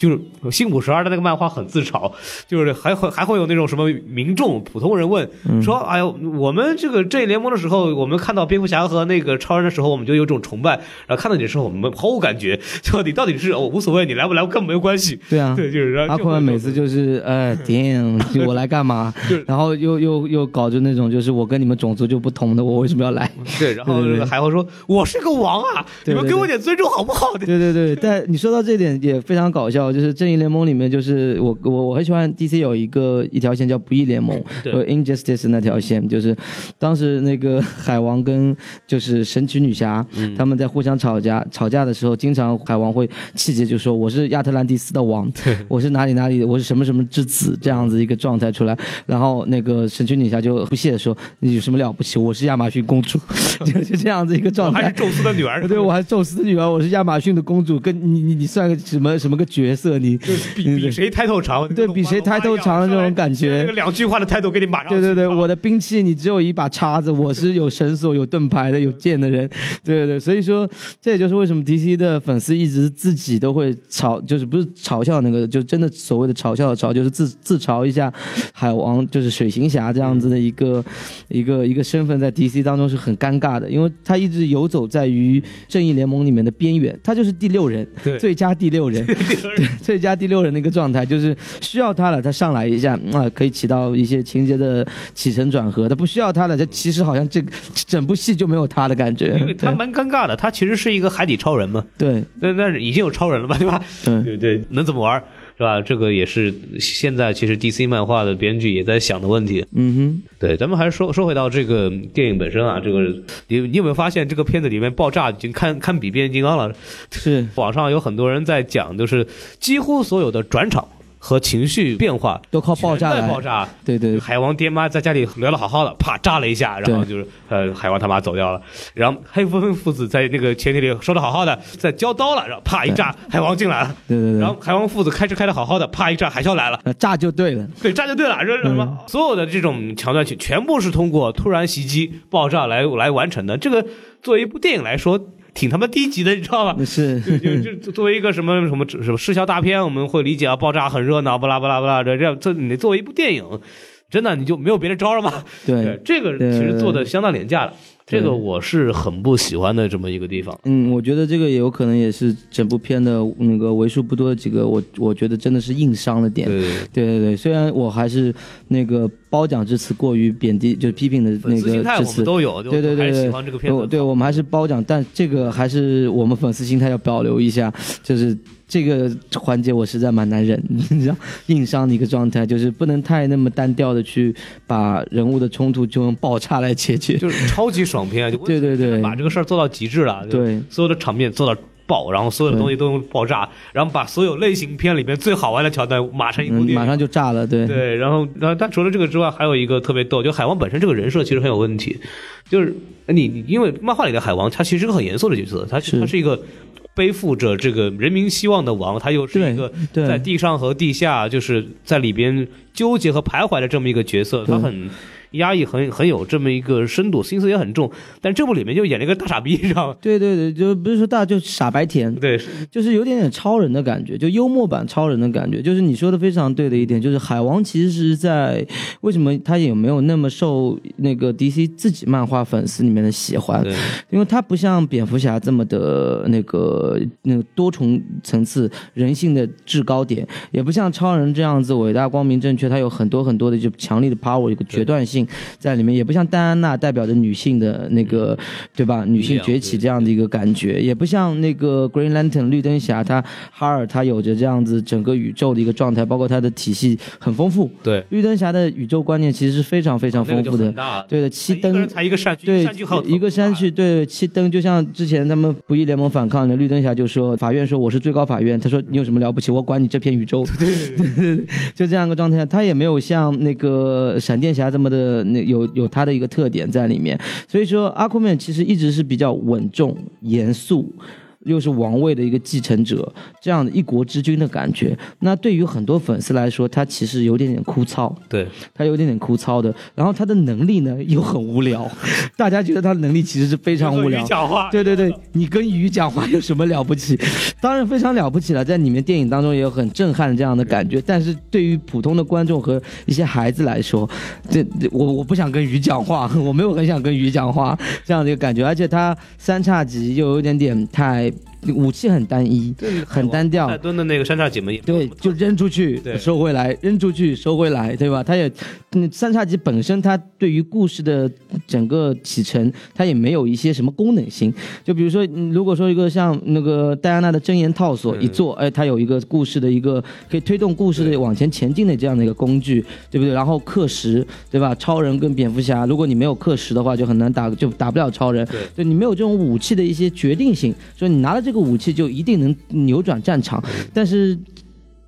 就是新五十二的那个漫画很自嘲，就是还会还会有那种什么民众普通人问、嗯说，哎呦，我们这个正义联盟的时候，我们看到蝙蝠侠和那个超人的时候，我们就有种崇拜，然后看到你的时候，我们毫无感觉，就你到底是哦无所谓，你来不来根本没有关系。对啊。对，就是然后阿就会有奎曼每次就是哎，damn，就我来干嘛就？然后又又又搞着那种就是我跟你们种族就不同的，我为什么要来？对，然后还会说，我是个王啊，对对你们给我点尊重好不好？对对对，但你说到这点也非常搞笑，就是正义联盟里面，就是我我我很喜欢 DC 有一个一条线叫不义联盟，对。有 Injustice 那条线，就是当时那个 海王跟就是神奇女侠、嗯。他们在互相吵架吵架的时候，经常海王会气节就说我是亚特兰蒂斯的王，我是哪里哪里的，我是什么什么之子这样子一个状态出来，然后那个神奇女侠就不屑地说你有什么了不起，我是亚马逊公主，就是这样子一个状态。还是。宙斯的女儿，对，我还是宙斯的女儿，我是亚马逊的公主，跟你你你算个什么什么个角色？你 比比谁抬头长，对比谁抬头长的那种感觉那个两句话的抬头给你马上对对对，我的兵器你只有一把叉子，我是有绳索、有盾牌的、有剑的人。对对对，所以说这也就是为什么 DC 的粉丝一直自己都会嘲，就是不是嘲笑那个，就真的所谓的嘲笑的嘲，就是自自嘲一下海王，就是水行侠这样子的一个一个一个身份，在 DC 当中是很尴尬的，因为他一直游走在于正义联盟里面的边缘，他就是第六人，对最佳第六人。对，最佳第六人的一个状态，就是需要他了，他上来一下，嗯啊、可以起到一些情节的起承转合；他不需要他了，他其实好像这整部戏就没有他的感觉。因为他蛮尴尬的，他其实是一个海底超人嘛，对。那那已经有超人了吧，对吧？对对对，能怎么玩是吧？这个也是现在其实 DC 漫画的编剧也在想的问题。嗯哼对，咱们还是说说回到这个电影本身啊，这个你你有没有发现这个片子里面爆炸已经堪堪比变形金刚了？哼，是网上有很多人在讲，就是几乎所有的转场和情绪变化都靠爆炸来爆炸。对对海王爹妈在家里聊得好好的，啪炸了一下，然后就是呃海王他妈走掉了，然后黑夫妇父子在那个潜艇里说的好好的，在交刀了，然后啪一炸，海王进来了，对对对然后海王父子开车开的好好的，啪一炸，海啸来了。呃炸就对了。对，炸就对了，这是什么？所有的这种桥段全全部是通过突然袭击、爆炸来来完成的。这个作为一部电影来说，挺他妈低级的，你知道吧？是，就就就作为一个什么什么什么视效大片，我们会理解啊，爆炸很热闹，巴拉巴拉巴拉的。这样，这你作为一部电影，真的你就没有别的招了吗？对，这个其实做的相当廉价了，这个我是很不喜欢的这么一个地方。嗯，我觉得这个也有可能也是整部片的那个为数不多的几个，我我觉得真的是硬伤的点。对对对，虽然我还是那个褒奖之词过于贬低，就是批评的那个之词们都有，对对对对，喜欢这个片对我们还是褒奖，但这个还是我们粉丝心态要保留一下，就是这个环节我实在蛮难忍，你知道，硬伤的一个状态，就是不能太那么单调的去把人物的冲突就用爆炸来解决。就是超级爽片，就 对对对把这个事儿做到极致了。对所有的场面做到爆，然后所有的东西都用爆炸，然后把所有类型片里面最好玩的桥段马上一部嗯，电影。马上就炸了，对，对，然后，然后，但除了这个之外，还有一个特别逗，就海王本身这个人设其实很有问题，就是你你因为漫画里的海王他其实是个很严肃的角色，他是他是一个背负着这个人民希望的王，他又是一个在地上和地下就是在里边纠结和徘徊的这么一个角色，他很压抑，很很有这么一个深度，心思也很重。但这部里面就演了一个大傻逼，你知道吗？对对对，就不是说大就傻白甜，对，就是有点点超人的感觉，就幽默版超人的感觉。就是你说的非常对的一点，就是海王其实是在为什么他也没有那么受那个 DC 自己漫画粉丝里面的喜欢，因为他不像蝙蝠侠这么的那个那个多重层次人性的制高点，也不像超人这样子伟大光明正确，他有很多很多的就强力的 power 一个决断性在里面，也不像戴安娜代表着女性的那个对吧？女性崛起这样的一个感觉，也不像那个 Green Lantern 绿灯侠他哈尔他有着这样子整个宇宙的一个状态，包括他的体系很丰富。对，绿灯侠的宇宙观念其实是非常非常丰富的对的，七灯才一个善区，对一个山区，对七灯，就像之前他们不义联盟反抗的绿灯侠就说，法院说我是最高法院，他说你有什么了不起，我管你这片宇宙，对对对，就这样一个状态，他也没有像那个闪电侠这么的呃那有有他的一个特点在里面，所以说阿库曼其实一直是比较稳重严肃。又是王位的一个继承者，这样的一国之君的感觉。那对于很多粉丝来说，他其实有点点枯燥。对，他有点点枯燥的，然后他的能力呢又很无聊，大家觉得他的能力其实是非常无聊。讲话，对对对，你跟鱼讲话有什么了不起？当然非常了不起了，在里面电影当中也有很震撼的这样的感觉。但是对于普通的观众和一些孩子来说，这这我我不想跟鱼讲话，我没有很想跟鱼讲话这样的一个感觉。而且他三叉戟又有点点太武器很单一，对很单调海蹲的那个三叉戟嘛也对，就扔出去对，收回来，扔出去，收回来，对吧？它也，嗯，三叉戟本身它对于故事的整个启程，它也没有一些什么功能性。就比如说，嗯如果说一个像那个戴安娜的真言套索一做，哎，它有一个故事的一个可以推动故事的往前前进的这样的一个工具，对不对？然后氪石，对吧？超人跟蝙蝠侠，如果你没有氪石的话，就很难打，就打不了超人。对对你没有这种武器的一些决定性，所以你拿了这个武器就一定能扭转战场。但是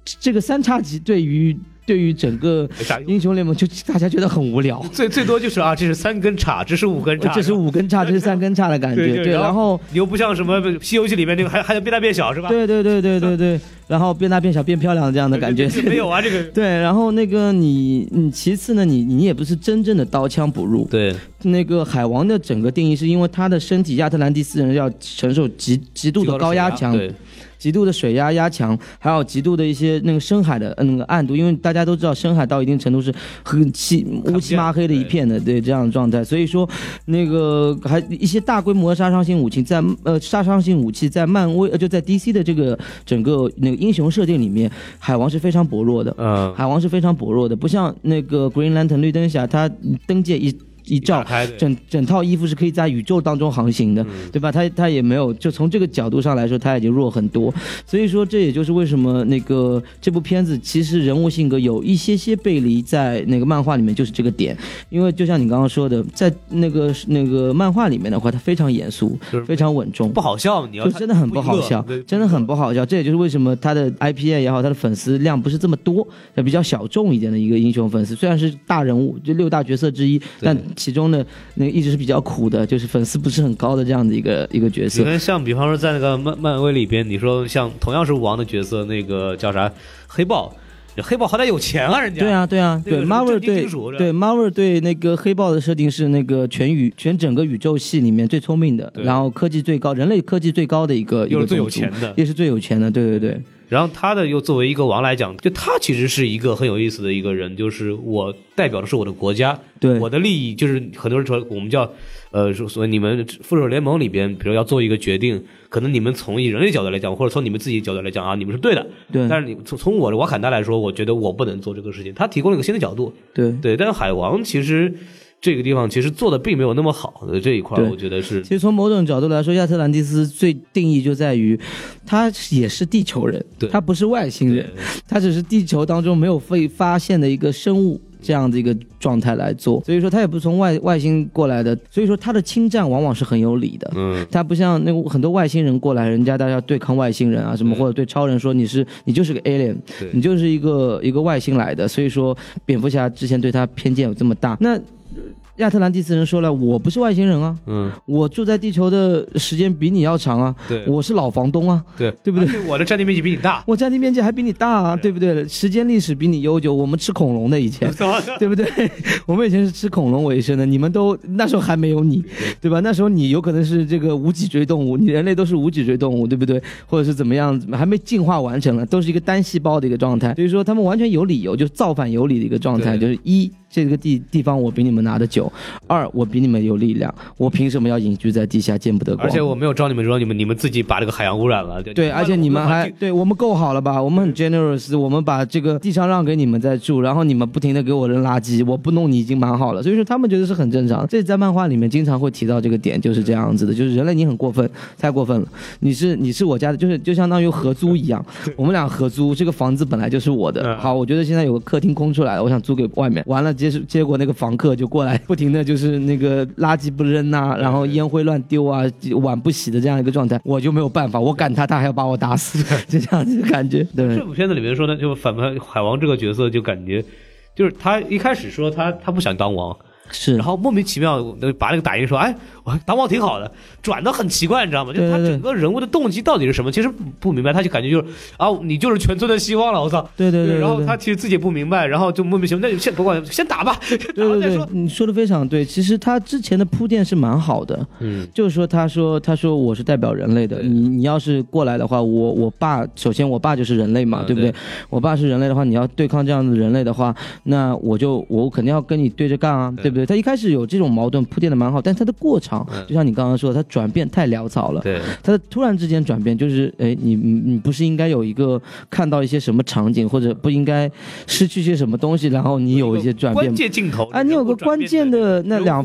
这个三叉戟对于对于整个。英雄联盟就大家觉得很无聊。最最多就是啊，这是三根叉，这是五根叉，这是五根叉，这是三根叉的感觉，对对然后然后你又不像什么《西游记》里面那个还还能变大变小是吧？对对对对对对，然后变大变小变漂亮这样的感觉没有啊，这个 对，然后那个你，你其次呢，你你也不是真正的刀枪不入。对那个海王的整个定义是因为他的身体亚特兰蒂斯人要承受极极度的高压强，对极度的水压压强，还有极度的一些那个深海的呃那个暗度，因为大家都知道深海到一定程度是很漆乌漆麻黑的一片的，对。这样的状态，所以说那个还一些大规模的杀伤性武器在呃杀伤性武器在漫威呃就在 DC 的这个整个那个英雄设定里面，海王是非常薄弱的，嗯，海王是非常薄弱的，不像那个 Green Lantern 绿灯侠，他登界一一照整整套衣服是可以在宇宙当中航行的，嗯对吧？他他也没有，就从这个角度上来说，他已经弱很多。所以说，这也就是为什么那个这部片子其实人物性格有一些些背离，在那个漫画里面就是这个点。因为就像你刚刚说的，在那个那个漫画里面的话，他非常严肃，非常稳重，不好笑，你要就真的很不好笑，真的很不好笑。这也就是为什么他的 IPA 也好，他的粉丝量不是这么多，比较小众一点的一个英雄粉丝。虽然是大人物，就六大角色之一，但其中的，那个一直是比较苦的，就是粉丝不是很高的这样的一个一个角你色。看，像比方说在那个漫漫威里边，你说像同样是王的角色，那个叫啥？黑豹，黑豹好歹有钱啊，人家。对，啊，对啊，对 Marvel 对对 Marvel 对那个黑豹的设定是那个全宇全整个宇宙系里面最聪明的，然后科技最高，人类科技最高的一个，又是最有钱的。也是最有钱的，对对对。然后他的又作为一个王来讲，就他其实是一个很有意思的一个人，就是我代表的是我的国家，对。我的利益，就是很多人说我们叫呃，说所以你们复仇者联盟里边，比如要做一个决定，可能你们从以人类角度来讲，或者从你们自己角度来讲啊，你们是对的，对。但是你从从我的瓦坎达来说，我觉得我不能做这个事情。他提供了一个新的角度，对。对，但是海王其实这个地方其实做的并没有那么好的这一块儿，我觉得是其实从某种角度来说，亚特兰蒂斯最定义就在于，他也是地球人对，他不是外星人，他只是地球当中没有被发现的一个生物。这样的一个状态来做，所以说他也不是从外外星过来的，所以说他的侵占往往是很有理的。嗯，他不像那个很多外星人过来，人家大家要对抗外星人啊什么，或者对超人说你是你就是个 alien，你就是一个一个外星来的，所以说蝙蝠侠之前对他偏见有这么大。那亚特兰蒂斯人说了，我不是外星人啊，嗯，我住在地球的时间比你要长啊，对我是老房东啊，对对不对我的占地面积比你大，我占地面积还比你大啊，对不对？时间历史比你悠久，我们吃恐龙的以前，对不对？我们以前是吃恐龙为生的，你们都那时候还没有你，对吧？那时候你有可能是这个无脊椎动物，你人类都是无脊椎动物，对不对？或者是怎么样，还没进化完成了，都是一个单细胞的一个状态。所以说他们完全有理由，就造反有理的一个状态，就是一。这个地地方我比你们拿的久，二我比你们有力量，我凭什么要隐居在地下见不得光？而且我没有招你们惹你们，你们自己把这个海洋污染了。对，而且你们还对我们够好了吧？我们很 generous，我们把这个地上让给你们在住，然后你们不停的给我扔垃圾，我不弄你已经蛮好了。所以说他们觉得是很正常。这在漫画里面经常会提到这个点，就是这样子的，就是人类你很过分，太过分了。你是 你是我家的，就是就相当于合租一样，我们俩合租，这个房子本来就是我的。嗯好，我觉得现在有个客厅空出来了，我想租给外面。完了，结结果那个房客就过来，不停的就是那个垃圾不扔呐、然后烟灰乱丢啊，碗不洗的这样一个状态，我就没有办法，我赶他，他还要把我打死，就这样子的感觉。对这，部片子里面说呢，就反派海王这个角色就感觉，就是他一开始说他他不想当王，是然。后莫名其妙地把那个打印说，哎，我当王挺好的，转的很奇怪，你知道吗？就他整个人物的动机到底是什么，其实不不明白，他就感觉就是啊，你就是全村的希望了，我操！对对对对然后他其实自己也不明白，然后就莫名其妙，那就先不管，先打吧，打对对对了再说，。你说的非常对。其实他之前的铺垫是蛮好的，嗯，就是说，他说，他说我是代表人类的，你你要是过来的话，我我爸首先我爸就是人类嘛，嗯对不对？对我爸是人类的话，你要对抗这样的人类的话，那我就我肯定要跟你对着干啊，对对不对？他一开始有这种矛盾铺垫的蛮好，但是他的过场，嗯就像你刚刚说的，他转变太潦草了。对，他的突然之间转变，就是哎，你你你不是应该有一个看到一些什么场景，或者不应该失去些什么东西，然后你有一些转变关键镜头啊你有个关键的那两？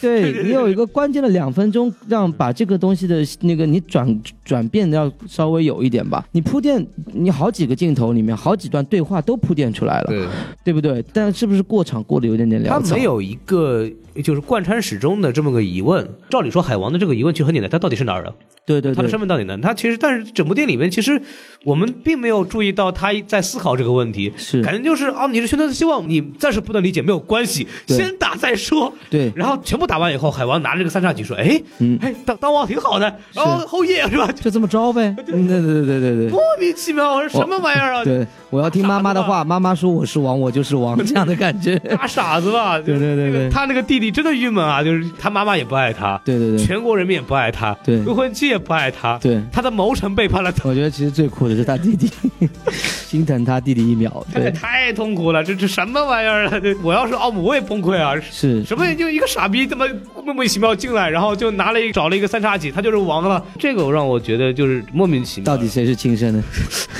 对 你有一个关键的两分钟，让把这个东西的那个你转转变的要稍微有一点吧。你铺垫，你好几个镜头里面好几段对话都铺垫出来了，对，对不对？但是不是过场过得有点点潦草？没有一个就是贯穿始终的这么个疑问。照理说，海王的这个疑问其实很简单，他到底是哪儿的对对对身份到底呢？他其实，但是整部电影里面，其实我们并没有注意到他在思考这个问题，是感觉就是啊，你是全村的希望，你暂时不能理解没有关系，先打再说。对然后全部打完以后，海王拿着这个三叉戟说：“哎，嗯哎，当当王挺好的。”然后后夜是吧？就就这么着呗。嗯对对对对对对莫名其妙，我说什么玩意儿啊？对，我要听妈妈的话，妈妈说我是王，我就是王，这样的感觉。大傻子吧？对对对对他那个弟弟真的郁闷啊，就是他妈妈也不爱他，对对对全国人民也不爱他，对未婚妻也不爱他，对他的谋臣背叛了他。我觉得其实最酷的是他弟弟，心疼他弟弟一秒。这也对，太痛苦了，这这什么玩意儿啊？这我要是奥姆，我也崩溃啊！是什么就一个傻逼，他妈莫名其妙进来，然后就拿了一找了一个三叉戟，他就是王了。这个让我觉得就是莫名其妙。到底谁是亲生的？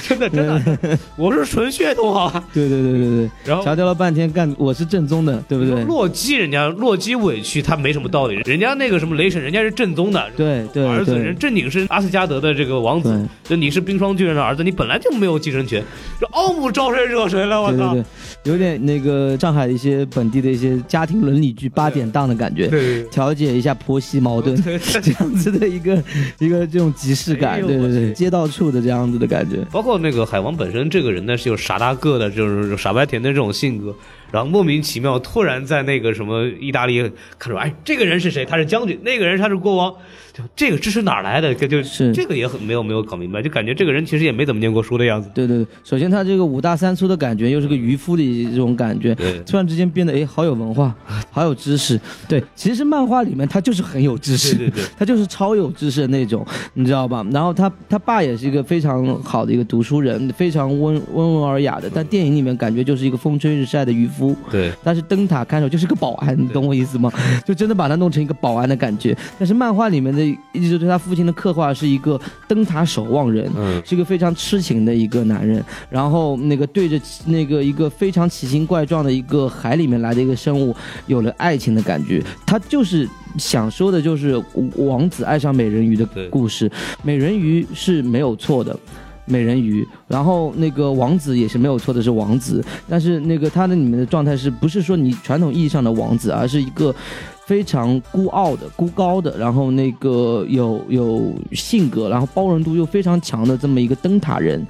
真 的真的，我是纯血统好吧？对对对对对。然后强调了半天，干我是正宗的，对不对？洛基人家洛基委屈他没什么道理，人家那个什么雷神，人家是正宗的。对对儿子人正经是阿斯加德的这个王子，就你是冰霜巨人的儿子，你本来就没有继承权。这奥姆招谁惹谁了？我操！有点那个上海的一些本地的一些家庭伦理剧八点档的感觉，对调解一下婆媳矛盾，对这样子的一个一个这种即视感，哎对对对，街道处的这样子的感觉。包括那个海王本身这个人呢，是有傻大个的，就是傻白甜的这种性格，然后莫名其妙突然在那个什么意大利看出，哎，这个人是谁？他是将军，那个人他是国王，就这个知识哪来的？就是这个也很没有没有搞明白，就感觉这个人其实也没怎么念过书的样子。对对对，首先他这个五大三粗的感觉，又是个渔夫的这种感觉，对突然之间变得哎，好有文化，好有知识。对，其实漫画里面他就是很有知识，对对对他就是超有知识的那种，你知道吧？然后他他爸也是一个非常好的一个读书人，非常温温文尔雅的，但电影里面感觉就是一个风吹日晒的渔夫。对，但是灯塔看守就是个保安，你懂我意思吗？就真的把他弄成一个保安的感觉。但是漫画里面的一直对他父亲的刻画是一个灯塔守望人，嗯是一个非常痴情的一个男人。然后那个对着那个一个非常奇形怪状的一个海里面来的一个生物有了爱情的感觉。他就是想说的就是王子爱上美人鱼的故事，美人鱼是没有错的。美人鱼，然后那个王子也是没有错的，是王子，但是那个他的里面的状态是不是说你传统意义上的王子，而是一个非常孤傲的、孤高的，然后那个有有性格，然后包容度又非常强的这么一个灯塔人。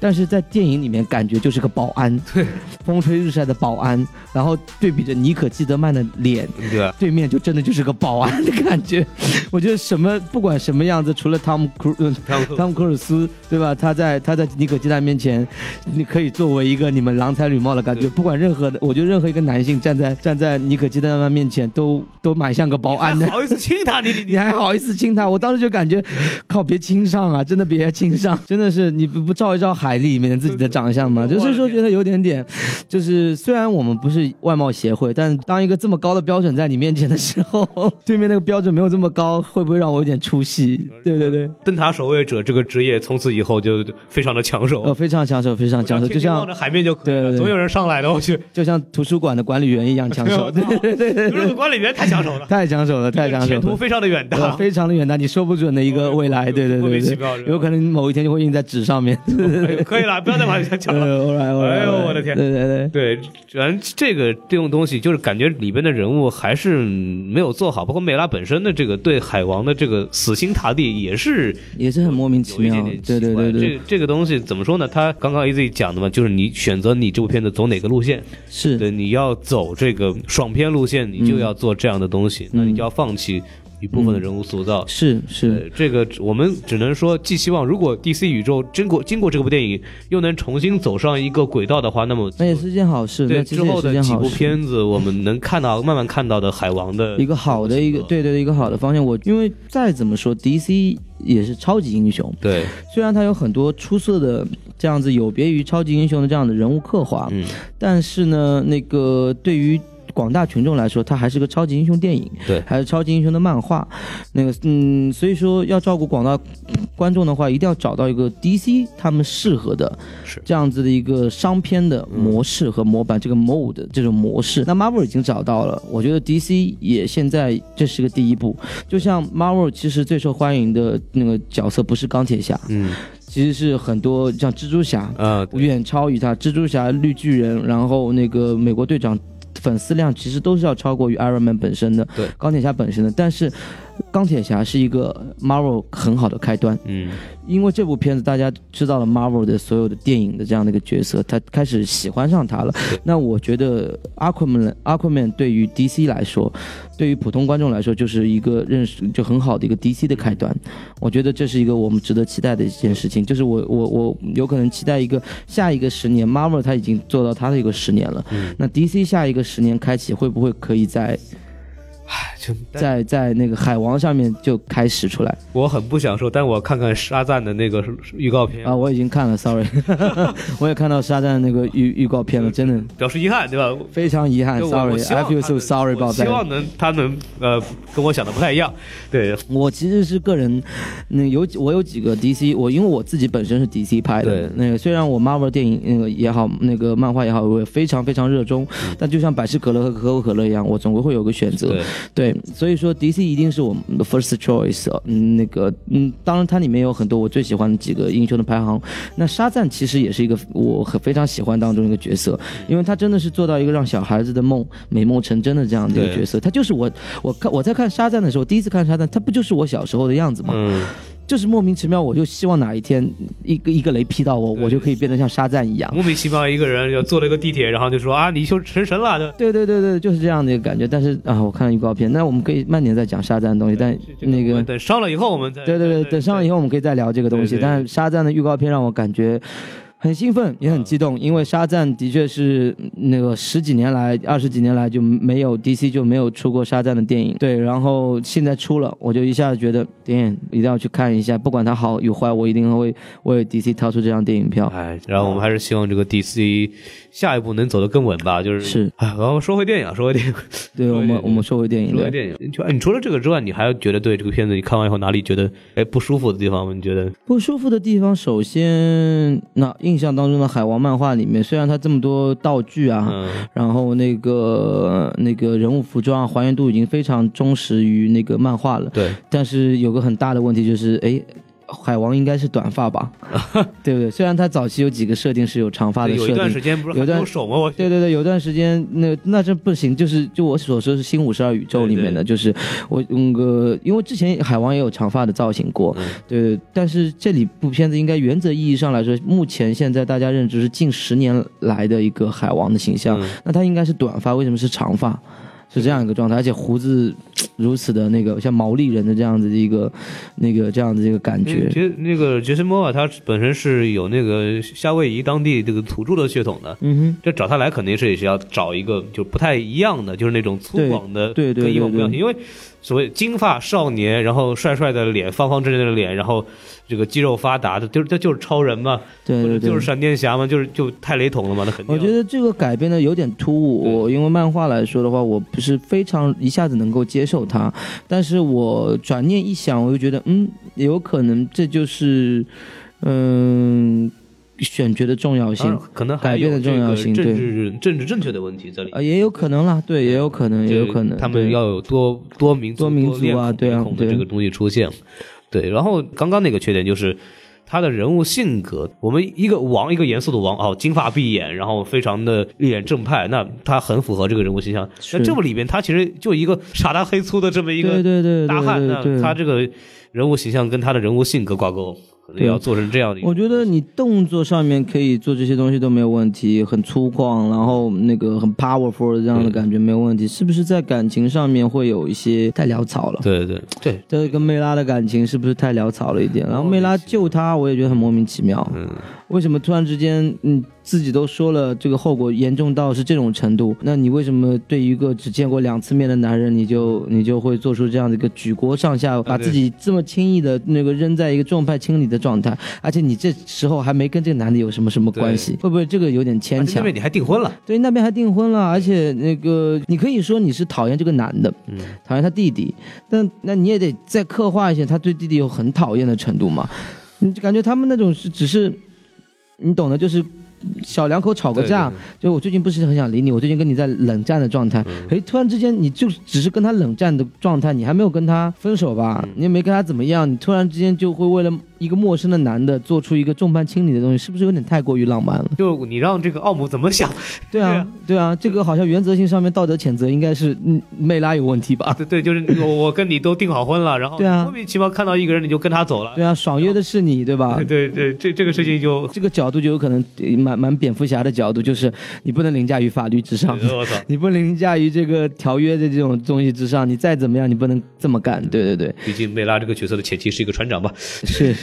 但是在电影里面感觉就是个保安，对，风吹日晒的保安，然后对比着妮可基德曼的脸，对？对面就真的就是个保安的感觉。我觉得什么不管什么样子，除了汤姆克鲁汤姆克鲁斯对吧？他在他在妮可基德曼面前，你可以作为一个你们郎才女貌的感觉。不管任何的，我觉得任何一个男性站在站在妮可基德曼面前，都都蛮像个保安的还。好意思亲他？你 你你还好意思亲他？我当时就感觉，靠，别亲上啊！真的别亲上，真的是你不不照一照海里面自己的长相吗？就是说觉得有点点，就是虽然我们不是外貌协会，但当一个这么高的标准在你面前的时候，对面那个标准没有这么高，会不会让我有点出戏？对对对，灯塔守卫者这个职业从此以后就非常的抢手，呃，非常抢手，非常抢手，就像海对对对总有人上来的。我去，就像图书馆的管理员一样抢手，对对对对这个管理员太抢手了，太抢手了，太抢手了。前途非常的远呃大，非常的远大，你说不准的一个未来，对对对有可能某一天就会印在纸上面。哎呦可以了，不要再往下讲了。哎呦我的天对对对，对，反正这个这种东西，就是感觉里边的人物还是没有做好，包括美拉本身的这个对海王的这个死心塌地，也是也是很莫名其妙。对对对对，这这个东西怎么说呢？他刚刚 AZ 讲的嘛，就是你选择你这部片子走哪个路线，是对，你要走这个爽片路线，你就要做这样的东西，那你就要放弃一部分的人物塑造。是是，对，这个我们只能说，寄希望如果 DC 宇宙经过经过这部电影，又能重新走上一个轨道的话，那么那也是件好事。对之后的几部。片子，我们能看到慢慢看到的海王的一个好的一个，对对对，一个好的方向。我因为再怎么说，DC 也是超级英雄，对，虽然它有很多出色的这样子有别于超级英雄的这样的人物刻画，嗯，但是呢，那个对于广大群众来说，它还是个超级英雄电影，对还是超级英雄的漫画。那个，嗯，所以说要照顾广大观众的话，一定要找到一个 DC 他们适合的是这样子的一个商片的模式和模板，这个 mode 这种模式。那 Marvel 已经找到了，我觉得 DC 也现在这是个第一步。就像 Marvel 其实最受欢迎的那个角色不是钢铁侠，嗯其实是很多像蜘蛛侠，啊，对远超于他。蜘蛛侠、绿巨人，然后那个美国队长，粉丝量其实都是要超过于 Iron Man 本身的，对钢铁侠本身的。但是，钢铁侠是一个 Marvel 很好的开端，嗯。因为这部片子大家知道了 Marvel 的所有的电影的这样的一个角色，他开始喜欢上他了。那我觉得 Aquaman Aquaman 对于 DC 来说，对于普通观众来说，就是一个认识就很好的一个 DC 的开端。我觉得这是一个我们值得期待的一件事情，就是我我我有可能期待一个下一个十年，Marvel 他已经做到他的一个十年了，嗯，那 DC 下一个十年开启会不会可以在唉就 在在那个海王上面就开始出来我很不享受，但我看看沙赞的那个预告片啊？我已经看了，sorry，我也看到沙赞那个预预告片了，真的表示遗憾，对吧？非常遗憾，sorry，I feel so sorry 我 about 希 that。望能他能呃跟我想的不太一样，对，我其实是个人，那有我有几个 DC，我因为我自己本身是 DC 拍的对，那个虽然我 Marvel 电影那个也好，那个漫画也好，我也非常非常热衷，但就像百事可乐和可口可乐一样，我总归会有个选择。对，对，所以说 DC 一定是我们的 first choice。嗯，那个，嗯，当然它里面有很多我最喜欢的几个英雄的排行。那沙赞其实也是一个我很非常喜欢当中一个角色，因为他真的是做到一个让小孩子的梦美梦成真的这样的一个角色。他就是我，我看我在看沙赞的时候，第一次看沙赞，他不就是我小时候的样子吗？就是莫名其妙，我就希望哪一天一个一个雷劈到我，我就可以变得像沙赞一样。莫名其妙一个人就坐了一个地铁，然后就说啊，你就成神了，对对对对对，就是这样的一个感觉。但是啊，我看了预告片，那我们可以慢点再讲沙赞的东西。但那个等上了以后我们再对对对，等上了以后我们可以再聊这个东西。但是沙赞的预告片让我感觉很兴奋，也很激动，因为沙赞的确是那个十几年来、二十几年来就没有 DC 就没有出过沙赞的电影。对，然后现在出了，我就一下子觉得电影一定要去看一下，不管它好与坏，我一定会为 DC 掏出这张电影票。哎，然后我们还是希望这个 DC 下一步能走得更稳吧，就是是，哎，然后说回电影，说回电影，对我们，我们说回电影。说回电影，就哎，你除了这个之外，你还觉得对这个片子你看完以后哪里觉得哎不舒服的地方吗？你觉得？不舒服的地方，首先，那印象当中的海王漫画里面，虽然它这么多道具啊，嗯，然后那个那个人物服装啊，还原度已经非常忠实于那个漫画了，对，但是有个很大的问题就是，哎。海王应该是短发吧，对不对？虽然他早期有几个设定是有长发的设定有一段时。间不是还有段有手吗？我对对对，有段时间那那这不行，就是就我所说是新五十二宇宙里面的，就是我那个，因为之前海王也有长发的造型过，嗯对，但是这里部片子应该原则意义上来说，目前现在大家认知是近十年来的一个海王的形象，嗯那他应该是短发，为什么是长发？是这样一个状态，而且胡子如此的那个像毛利人的这样子的一个那个这样子的一个感觉，杰那个杰森·莫瓦他本身是有那个夏威夷当地这个土著的血统的，嗯哼。这找他来肯定是也是要找一个就不太一样的，就是那种粗犷的，对对对跟以往不一样。对因为所谓金发少年，然后帅帅的脸，方方正正的脸，然后这个肌肉发达的，就是这就是超人嘛，对就是闪电侠嘛，就是就太雷同了嘛，那肯定。我觉得这个改编的有点突兀。我因为漫画来说的话，我不是非常一下子能够接受它，但是我转念一想，我就觉得，嗯，有可能这就是，嗯，选角的重要性可能还改变的重要性政治政治正确的问题这里。啊，也有可能啦，对，也有可能，也有可能，他们要有多多民族、多民族啊对啊对这个东西出现。对，然后刚刚那个缺点就是他的人物性格，我们一个王，一个严肃的王，哦，金发碧眼，然后非常的一脸正派，那他很符合这个人物形象。那这部里边他其实就一个傻大黑粗的这么一个对对大汉，那他这个人物形象跟他的人物性格挂钩，可能对要做成这样的一个。我觉得你动作上面可以做这些东西都没有问题，很粗犷，然后那个很 powerful 的这样的感觉没有问题。是不是在感情上面会有一些太潦草了？对对对，这跟梅拉的感情是不是太潦草了一点？然后梅拉救他，我也觉得很莫名其妙。嗯，为什么突然之间，嗯，自己都说了这个后果严重到是这种程度，那你为什么对一个只见过两次面的男人，你就你就会做出这样的一个举国上下，把自己这么轻易的那个扔在一个众叛亲离的状态？而且你这时候还没跟这个男的有什么什么关系，会不会这个有点牵强而且那？边你还订婚了，对，那边还订婚了，而且那个你可以说你是讨厌这个男的，嗯，讨厌他弟弟，但那你也得再刻画一下他对弟弟有很讨厌的程度嘛。你就感觉他们那种是只是，你懂的，就是小两口吵个架，对对就我最近不是很想理你，我最近跟你在冷战的状态，嗯哎、突然之间你就只是跟他冷战的状态，你还没有跟他分手吧，嗯你也没跟他怎么样，你突然之间就会为了一个陌生的男的做出一个众叛亲离的东西，是不是有点太过于浪漫了？就你让这个奥姆怎么想？对啊，对啊，这个好像原则性上面道德谴责应该是嗯梅拉有问题吧？对对，就是我我跟你都订好婚了，然后对啊莫名其妙看到一个人你就跟他走了。对啊，爽约的是你，对吧？对对，这这个事情就，这个角度就有可能呃蛮蛮蝙蝠侠的角度，就是你不能凌驾于法律之上，我操！你不能凌驾于这个条约的这种东西之上，你再怎么样，你不能这么干。对对对，毕竟梅拉这个角色的前妻是一个船长吧？是，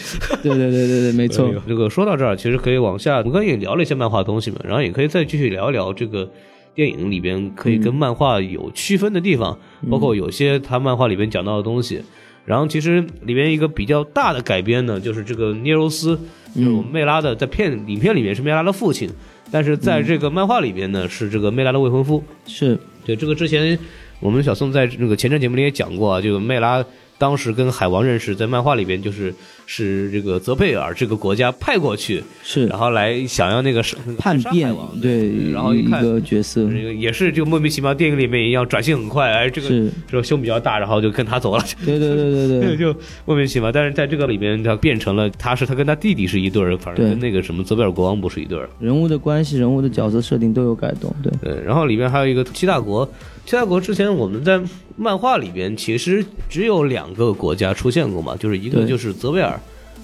对对对对对，没错这个说到这儿，其实可以往下，我们刚才也聊了一些漫画东西嘛，然后也可以再继续聊一聊这个电影里边可以跟漫画有区分的地方，包括有些他漫画里边讲到的东西。然后其实里边一个比较大的改编呢，就是这个涅柔斯，就是我们梅拉的在片影片里面是梅拉的父亲，但是在这个漫画里面呢是这个梅拉的未婚夫。是，对，这个之前我们小宋在那个前瞻节目里也讲过啊，这个梅拉当时跟海王认识，在漫画里边就是是这个泽贝尔这个国家派过去，是。然后来想要那个杀叛变王，对，然后一看个角色这个也是就莫名其妙，电影里面一样转性很快，哎，这个是，这个胸比较大，然后就跟他走了，对对对对对，就莫名其妙。但是在这个里面，他变成了他是他跟他弟弟是一对儿，反正跟那个什么泽贝尔国王不是一对儿。人物的关系、人物的角色设定都有改动，对，对，然后里面还有一个七大国，七大国之前我们在漫画里边其实只有两个国家出现过嘛，就是一个就是泽维尔，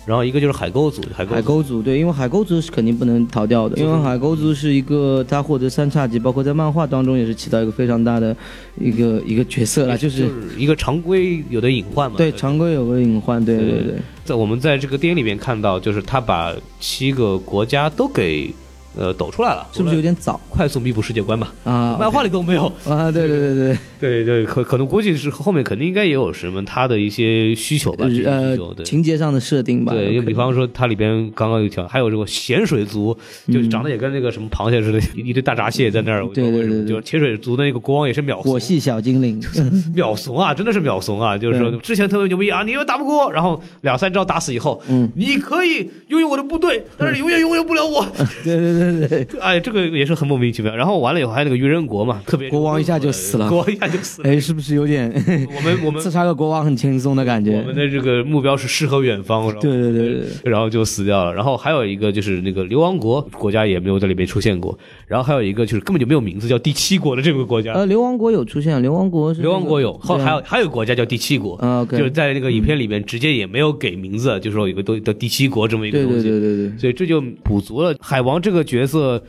然后一个就是海沟族，海沟海沟族对，因为海沟族是肯定不能逃掉的，因为海沟族是一个他获得三叉戟，包括在漫画当中也是起到一个非常大的一个一个角色了，就就是一个常规有的隐患嘛。对常规有个隐患，对对对，在我们在这个电影里面看到，就是他把七个国家都给呃抖出来了，是不是有点早快速弥补世界观吧？啊？漫画里都没有。啊，对对对对，对对，可可能估计是后面肯定应该也有什么他的一些需求吧，呃，对。情节上的设定吧，对，就比方说它里边刚刚有条，还有这个咸水族，就是长得也跟那个什么螃蟹似的，一 一堆大闸蟹在那儿。对对对对就潜水族的那个国王也是秒怂，火系小精灵，秒怂啊，真的是秒怂啊！就是说之前特别牛逼啊，你又打不过我，然后两三招打死以后，嗯，你可以拥有我的部队，但是永远拥有不了我。对对对对对，哎，这个也是很莫名其妙。然后完了以后还有那个愚人国嘛，特别国王一下就死了国王一下就死了。哎，是不是有点我们我们 刺杀个国王很轻松的感觉？我们的这个目标是诗和远方，然后对对对对对，然后就死掉了。然后还有一个就是那个流亡国国家也没有在里面出现过。然后还有一个就是根本就没有名字，叫第七国的这个国家。呃，流亡国有出现，流亡国是流亡国有，后还有还有国家叫第七国，就是在那个影片里面直接也没有给名字，就是说有个东叫第七国这么一个东西。对对对对，所以这就补足了海王这个角色。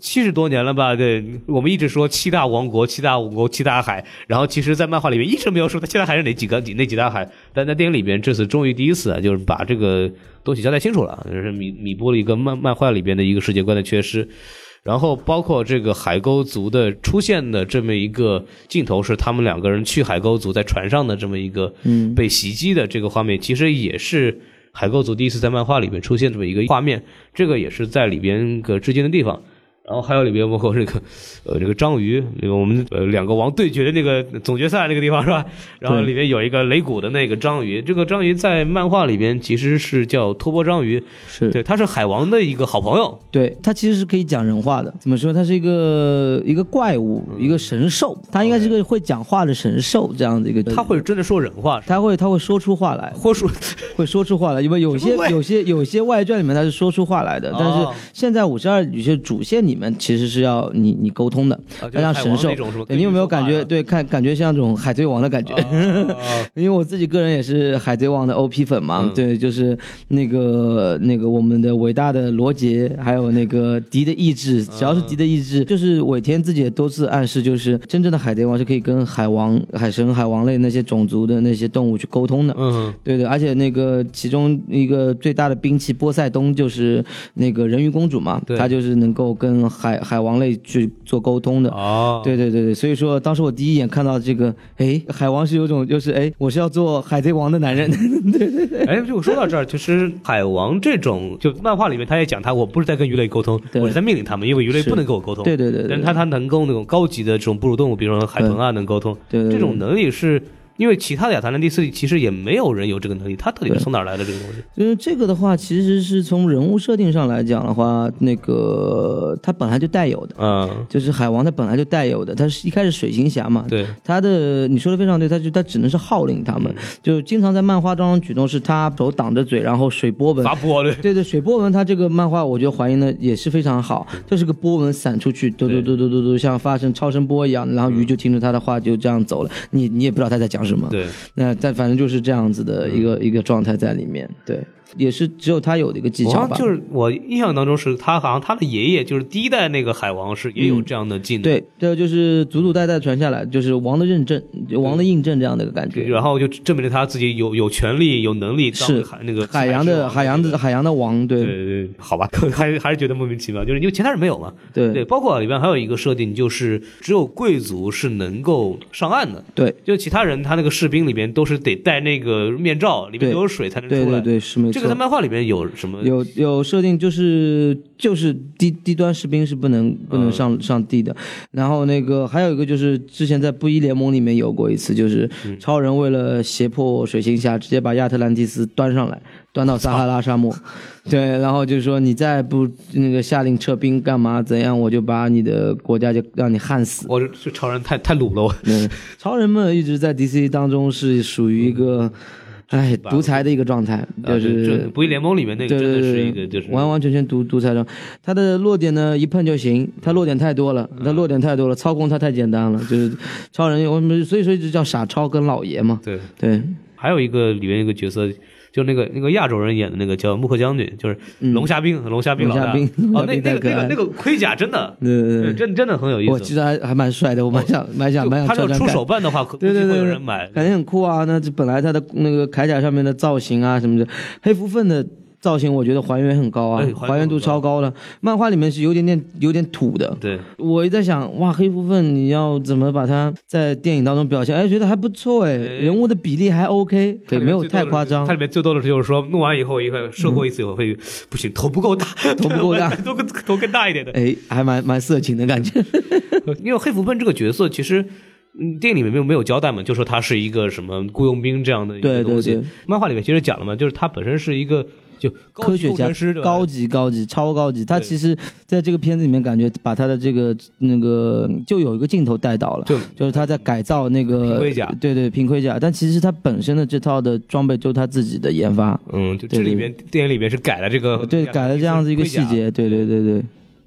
七十多年了吧？对，我们一直说七大王国、七大王国、七大海，然后其实，在漫画里面一直没有说他七大海是哪几个、哪几大海，但在电影里边，这次终于第一次啊，就是把这个东西交代清楚了，就是弥弥补了一个漫漫画里边的一个世界观的缺失。然后包括这个海沟族的出现的这么一个镜头，是他们两个人去海沟族在船上的这么一个嗯被袭击的这个画面，其实也是海构族第一次在漫画里面出现这么一个画面，这个也是在里边个致敬的地方。然后还有里面包括这个，呃，这个章鱼，那个我们呃两个王对决的那个总决赛那个地方是吧？然后里面有一个擂鼓的那个章鱼，这个章鱼在漫画里边其实是叫托波章鱼，是对，他是海王的一个好朋友，对，他其实是可以讲人话的。怎么说？他是一个一个怪物，一个神兽，他应该是个会讲话的神兽这样的一个。他会真的说人话，他会他会说出话来，会说会说出话来，因为有些有些有些外传里面他是说出话来的，但是哦现在五十二有些主线里面其实是要你你沟通的，要像神兽你有没有感觉？对，看感觉像这种海贼王的感觉。哦 因为我自己个人也是海贼王的 OP 粉嘛，嗯对，就是那个那个我们的伟大的罗杰，还有那个迪的意志，只要是迪的意志，就是尾田自己也多次暗示，就是真正的海贼王是可以跟海王、海神、海王类那些种族的那些动物去沟通的。嗯，对对，而且那个其中一个最大的兵器波塞冬就是那个人鱼公主嘛，她就是能够跟海海王类去做沟通的。哦，对对对对，所以说当时我第一眼看到这个，哎，海王是有种就是哎，我是要做海贼王的男人，对对哎，就说到这儿，其实海王这种，就漫画里面他也讲他，我不是在跟鱼类沟通，我是在命令他们，因为鱼类不能跟我沟通。对对对对但是他他能够那种高级的这种哺乳动物，比如说海豚啊，能沟通。对对对。这种能力是因为其他的亚特兰蒂斯其实也没有人有这个能力，他到底是从哪儿来的这个东西？就是这个的话，其实是从人物设定上来讲的话，那个他本来就带有的，嗯，就是海王他本来就带有的，他是一开始水行侠嘛，对，他的你说的非常对，他就他只能是号令他嗯们，就经常在漫画当中举动是他手挡着嘴，然后水波纹。发波对。对对，水波纹，他这个漫画我觉得还原的也是非常好，就是个波纹散出去，嘟嘟嘟嘟嘟嘟，像发生超声波一样，然后鱼就听着他的话就这样走了，你你也不知道他在讲什么。对，那但反正就是这样子的一个、一个状态在里面，对，也是只有他有的一个技巧吧。就是我印象当中是他好像他的爷爷就是第一代那个海王是也有这样的技能，对，这就是祖祖代代传下来，就是王的认证、王的印证这样的一个感觉。然后就证明了他自己有有权利、有能力当是海那个海洋的海洋的海洋的王，对对对对，好吧，还 还是觉得莫名其妙，就是因为其他人没有嘛。对对，包括里边还有一个设定，就是只有贵族是能够上岸的，对就其他人他那个士兵里边都是得戴那个面罩，里面都有水才能出来。对对对，是没错。这个在漫画里面有什么？有有设定，就是就是低低端士兵是不能不能上、上地的。然后那个还有一个就是之前在布衣联盟里面有过一次，就是超人为了胁迫水行侠，直接把亚特兰蒂斯端上来，端到撒哈拉沙漠。对，然后就是说你再不那个下令撤兵干嘛怎样，我就把你的国家就让你焊死。我这这超人太太鲁了，我对，超人们一直在 DC 当中是属于一个。哎，独裁的一个状态，就啊是这不义联盟里面那个真的是一个就是完完全全独独裁的。他的弱点呢，一碰就行，他弱点太多了，嗯他弱点太多了，操控他太简单了，就是超人，我们所以说就叫傻超跟老爷嘛。对。对，还有一个里面一个角色，就那个那个亚洲人演的那个叫穆克将军，就是龙虾兵，龙虾兵老大。嗯龙虾兵哦，那那个那个那个盔甲真的，真真的很有意思。我记得还还蛮帅的，我蛮想蛮想蛮想他要出手办的话，对对对对人买。感觉很酷啊。那这本来他的那个铠甲上面的造型啊什么的，黑蝠鲼的造型，我觉得还原很高啊，哎还原度超高的。漫画里面是有点点有点土的，对，我也在想，哇，黑蝠粪你要怎么把它在电影当中表现？哎，觉得还不错哎，人物的比例还 OK，对，没有太夸张它。里面最多的就是说，弄完以后一个射过一次以后会不行，头不够大，头不够大 头更头更大一点的。哎，还蛮蛮色情的感觉。因为黑蝠笨这个角色其实。嗯，电影里面没有没有交代嘛，就说他是一个什么雇佣兵这样的一个对对东西。对漫画里面其实讲了嘛，就是他本身是一个就科学家高级高级超高级。他其实在这个片子里面，感觉把他的这个那个就有一个镜头带到了。就就是他在改造那个盔甲对对平盔甲，但其实他本身的这套的装备就是他自己的研发，嗯，就这里面电影里面是改了这个对，改了这样子一个细。节，对对对对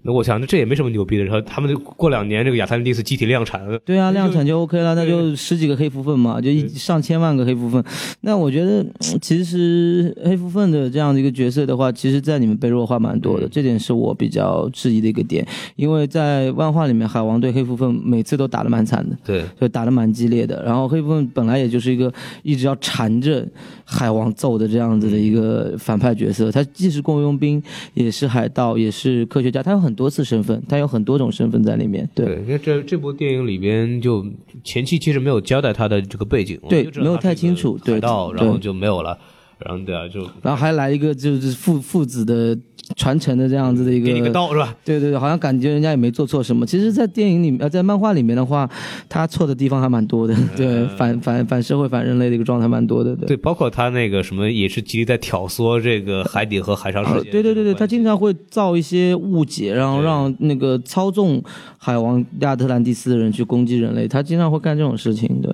那我想这也没什么牛逼的，然后他们就过两年这个亚特兰蒂斯集体量产了，对啊，量产就 OK 了，那就十几个黑蝠鲼嘛，就一上千万个黑蝠鲼。那我觉得嗯其实黑蝠鲼的这样的一个角色的话，其实在你们被弱化蛮多的，嗯这点是我比较质疑的一个点，因为在漫画里面，海王对黑蝠鲼每次都打得蛮惨的。对，就打得蛮激烈的，然后黑蝠鲼本来也就是一个一直要缠着海王揍的这样子的一个反派角色，他既是雇佣兵，也是海盗，也是科学家，他有很多次身份，他有很多种身份在里面。对，对，因为这这部电影里边就前期其实没有交代他的这个背景，对没有太清楚对海盗，对然后就没有了，然后对啊，就然后还来一个就是父父子的传承的这样子的一给你个个。刀是吧？对对对，好像感觉人家也没做错什么。其实，在电影里面，呃，在漫画里面的话，他错的地方还蛮多的。对，反反反社会、反人类的一个状态蛮多的。对对，包括他那个什么，也是极力在挑唆这个海底和海上世界。呃对对对对，他经常会造一些误解，然后让那个操纵海王亚特兰蒂斯的人去攻击人类，他经常会干这种事情，对，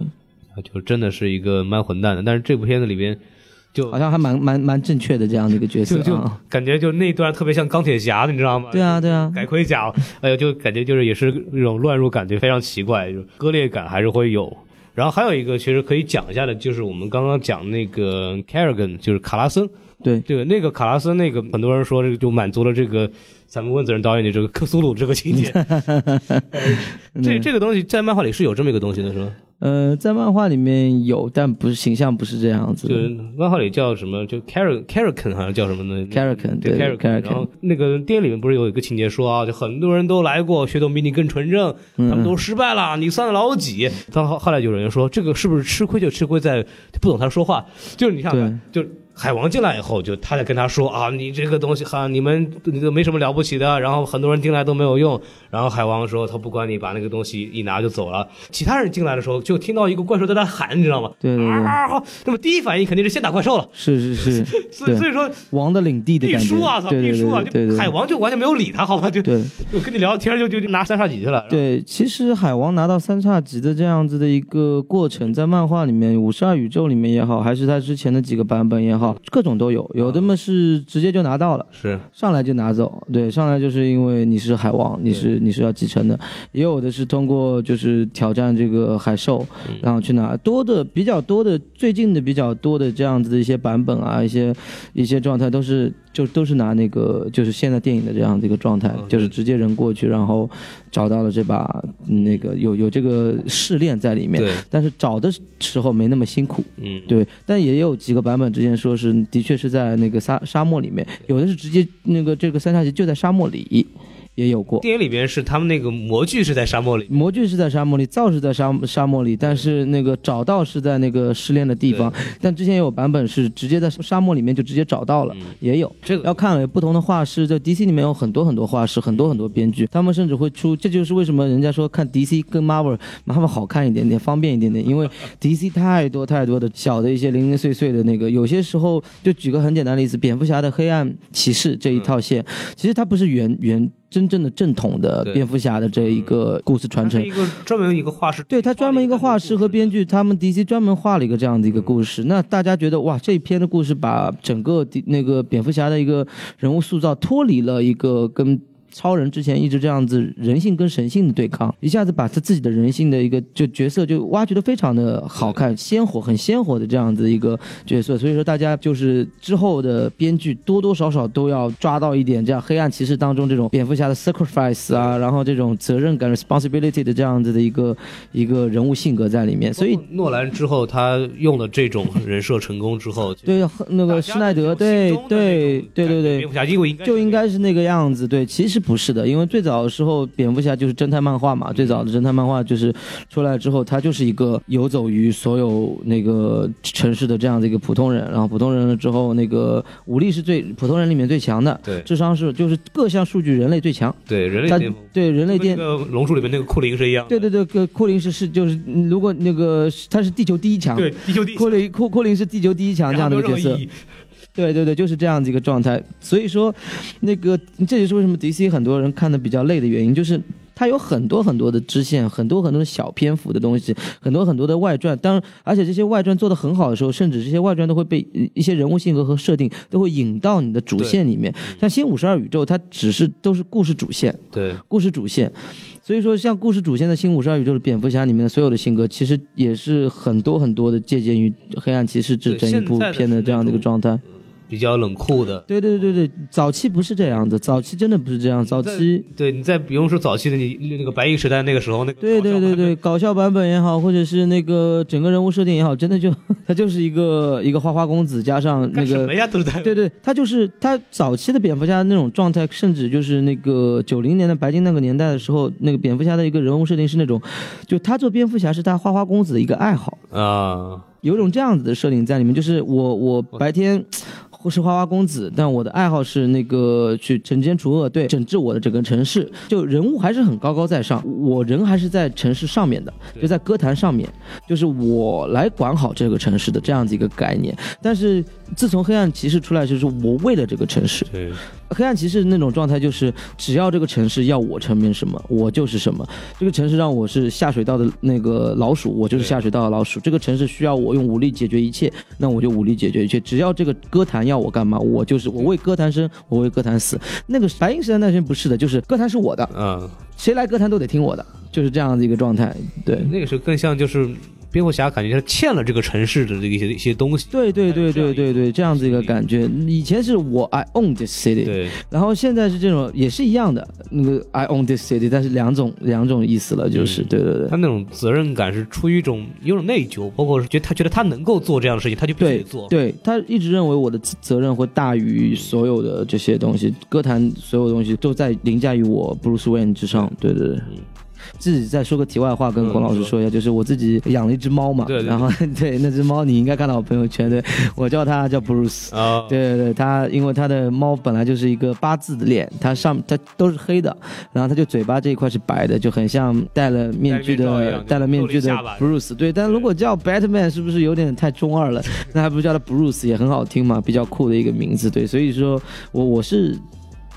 就真的是一个蛮混蛋的。但是这部片子里边就好像还蛮蛮蛮正确的这样的一个角色就就啊。感觉就那段特别像钢铁侠，你知道吗？对啊，对啊，改盔甲，哎呦，就感觉就是也是那种乱入感觉非常奇怪，就割裂感还是会有。然后还有一个其实可以讲一下的，就是我们刚刚讲那个 Carrigan，就是卡拉森，对对那个卡拉森那个，很多人说这个就满足了这个咱们温子仁导演的这个克苏鲁这个情节。这这个东西在漫画里是有这么一个东西的，是吗？呃，在漫画里面有，但不是形象不是这样子的。就是漫画里叫什么？就 Carrigan Carrigan 好像叫什么呢？Carrican 对对 Carrigan。Carrigan 然后那个电影里面不是有一个情节说啊，就很多人都来过，血统比你更纯正，他们都失败了，你算老几？但后后来有人说，这个是不是吃亏就吃亏在不懂他说话？就是你看看，就海王进来以后，就他在跟他说啊，你这个东西哈，你们你都没什么了不起的，然后很多人进来都没有用。然后海王说他不管你，把那个东西一拿就走了。其他人进来的时候，就听到一个怪兽在那喊，你知道吗？对对对，啊！那么第一反应肯定是先打怪兽了。是是是，所以所以说王的领地的感觉必输啊，，操，输啊！就海王就完全没有理他，好吧？就对。就跟你聊天就就就拿三叉戟去了。对，其实海王拿到三叉戟的这样子的一个过程，在漫画里面，五十二宇宙里面也好，还是他之前的几个版本也好，各种都有。有的嘛是直接就拿到了，是上来就拿走，对，上来就是因为你是海王，你是你是要继承的。也有的是通过就是挑战这个海兽，然后去拿多的比较多的最近的比较多的这样子的一些版本啊，一些一些状态都是就都是拿那个就是现在电影的这样的一个状态，嗯就是直接人过去，然后找到了这把嗯那个有有这个试炼在里面，但是找的时候没那么辛苦。嗯，对，但也有几个版本之前说是的确是在那个沙沙漠里面，有的是直接那个这个三叉戟就在沙漠里，也有过。电影里边是他们那个模具是在沙漠里，模具是在沙漠里，灶是在沙沙漠里，但是那个找到是在那个失恋的地方。但之前也有版本是直接在沙漠里面就直接找到了，嗯也有。这个要看了不同的画师，在 DC 里面有很多很多画师，很多很多编剧，他们甚至会出，这就是为什么人家说看 DC 跟 Marvel，Marvel 好看一点点，方便一点点，因为 DC 太多太多的小的一些零零碎碎的那个，有些时候就举个很简单的例子，蝙蝠侠的黑暗骑士这一套线，其实它不是原原真正的正统的蝙蝠侠的这一个故事传承。一个专门一个画师，对他专门一个画师和编剧，他们 DC 专门画了一个这样的一个故事。那大家觉得哇，这一篇的故事把整个的那个蝙蝠侠的一个人物塑造脱离了一个跟。超人之前一直这样子人性跟神性的对抗，一下子把他自己的人性的一个就角色就挖掘的非常的好看、鲜活、很鲜活的这样子一个角色。所以说，大家就是之后的编剧多多少少都要抓到一点这样黑暗骑士当中这种蝙蝠侠的 sacrifice 啊，然后这种责任感 responsibility 的这样子的一个一个人物性格在里面。所以诺兰之后他用了这种人设成功之后，对那个施耐德，对对对对对蝙，蝠侠就应该就应该是那个样子。对，其实不是的，因为最早的时候，蝙蝠侠就是侦探漫画嘛。最早的侦探漫画就是出来之后，他就是一个游走于所有那个城市的这样的一个普通人。然后普通人了之后，那个武力是最普通人里面最强的，对。智商是就是各项数据人类最强。对人类对人类巅跟那个龙珠里面那个库林是一样的，对对对，个库林是是就是，嗯如果那个他是地球第一强，对，地球第一库林库库林是地球第一强这样的一个角色对对对，就是这样子一个状态。所以说，那个这就是为什么 DC 很多人看的比较累的原因，就是它有很多很多的支线，很多很多的小篇幅的东西，很多很多的外传。当然，而且这些外传做的很好的时候，甚至这些外传都会被呃一些人物性格和设定都会引到你的主线里面。像新五十二宇宙，它只是都是故事主线，对，故事主线。所以说，像故事主线的新五十二宇宙的蝙蝠侠里面的所有的性格，其实也是很多很多的借鉴于黑暗骑士这对整一部片的这样的一个状态。比较冷酷的。对对对对对，早期不是这样的，早期真的不是这样，早期。对你再不用说早期的你那个白银时代那个时候那个对对对对，搞笑版本也好，或者是那个整个人物设定也好，真的就 他就是一个一个花花公子加上那个什么呀都是在对对，他就是他早期的蝙蝠侠那种状态，甚至就是那个九零年的白金那个年代的时候，那个蝙蝠侠的一个人物设定是那种，就他做蝙蝠侠是他花花公子的一个爱好，啊，有一种这样子的设定在里面，就是我我白天。或是花花公子，但我的爱好是那个去惩奸除恶，对，整治我的整个城市。就人物还是很高高在上，我人还是在城市上面的，就在歌坛上面，就是我来管好这个城市的这样子一个概念。但是自从黑暗骑士出来，就是我为了这个城市，对，黑暗骑士那种状态就是，只要这个城市要我成名什么，我就是什么。这个城市让我是下水道的那个老鼠，我就是下水道的老鼠。这个城市需要我用武力解决一切，那我就武力解决一切。只要这个歌坛要我干嘛，我就是我为歌坛生，我为歌坛死。那个白银时代那边不是的，就是歌坛是我的，嗯，谁来歌坛都得听我的，就是这样的一个状态。对。那个时候更像就是蝙蝠侠，感觉他欠了这个城市的这个一些一些东西。对对对对对对，这样子一个感觉。以前是我 I own this city，对，然后现在是这种，也是一样的，那个 I own this city，但是两种两种意思了，就是、嗯对对对他那种责任感是出于一种有种内疚，包括是觉得他觉得他能够做这样的事情，他就必须对得做。对，他一直认为我的责责任会大于所有的这些东西，歌坛所有东西都在凌驾于我 Bruce Wayne 之上，对对对。自己再说个题外话，跟孔老师说一下，就是我自己养了一只猫嘛，对对对然后 对那只猫你应该看到我朋友圈，对 我叫它叫 Bruce，啊，对对对，它因为它的猫本来就是一个八字的脸，它上它都是黑的，然后它就嘴巴这一块是白的，就很像戴了面具的戴了面具的 Bruce。对，但如果叫 Batman 是不是有点太中二了？那还不如叫它 Bruce 也很好听嘛，比较酷的一个名字。对，所以说我我是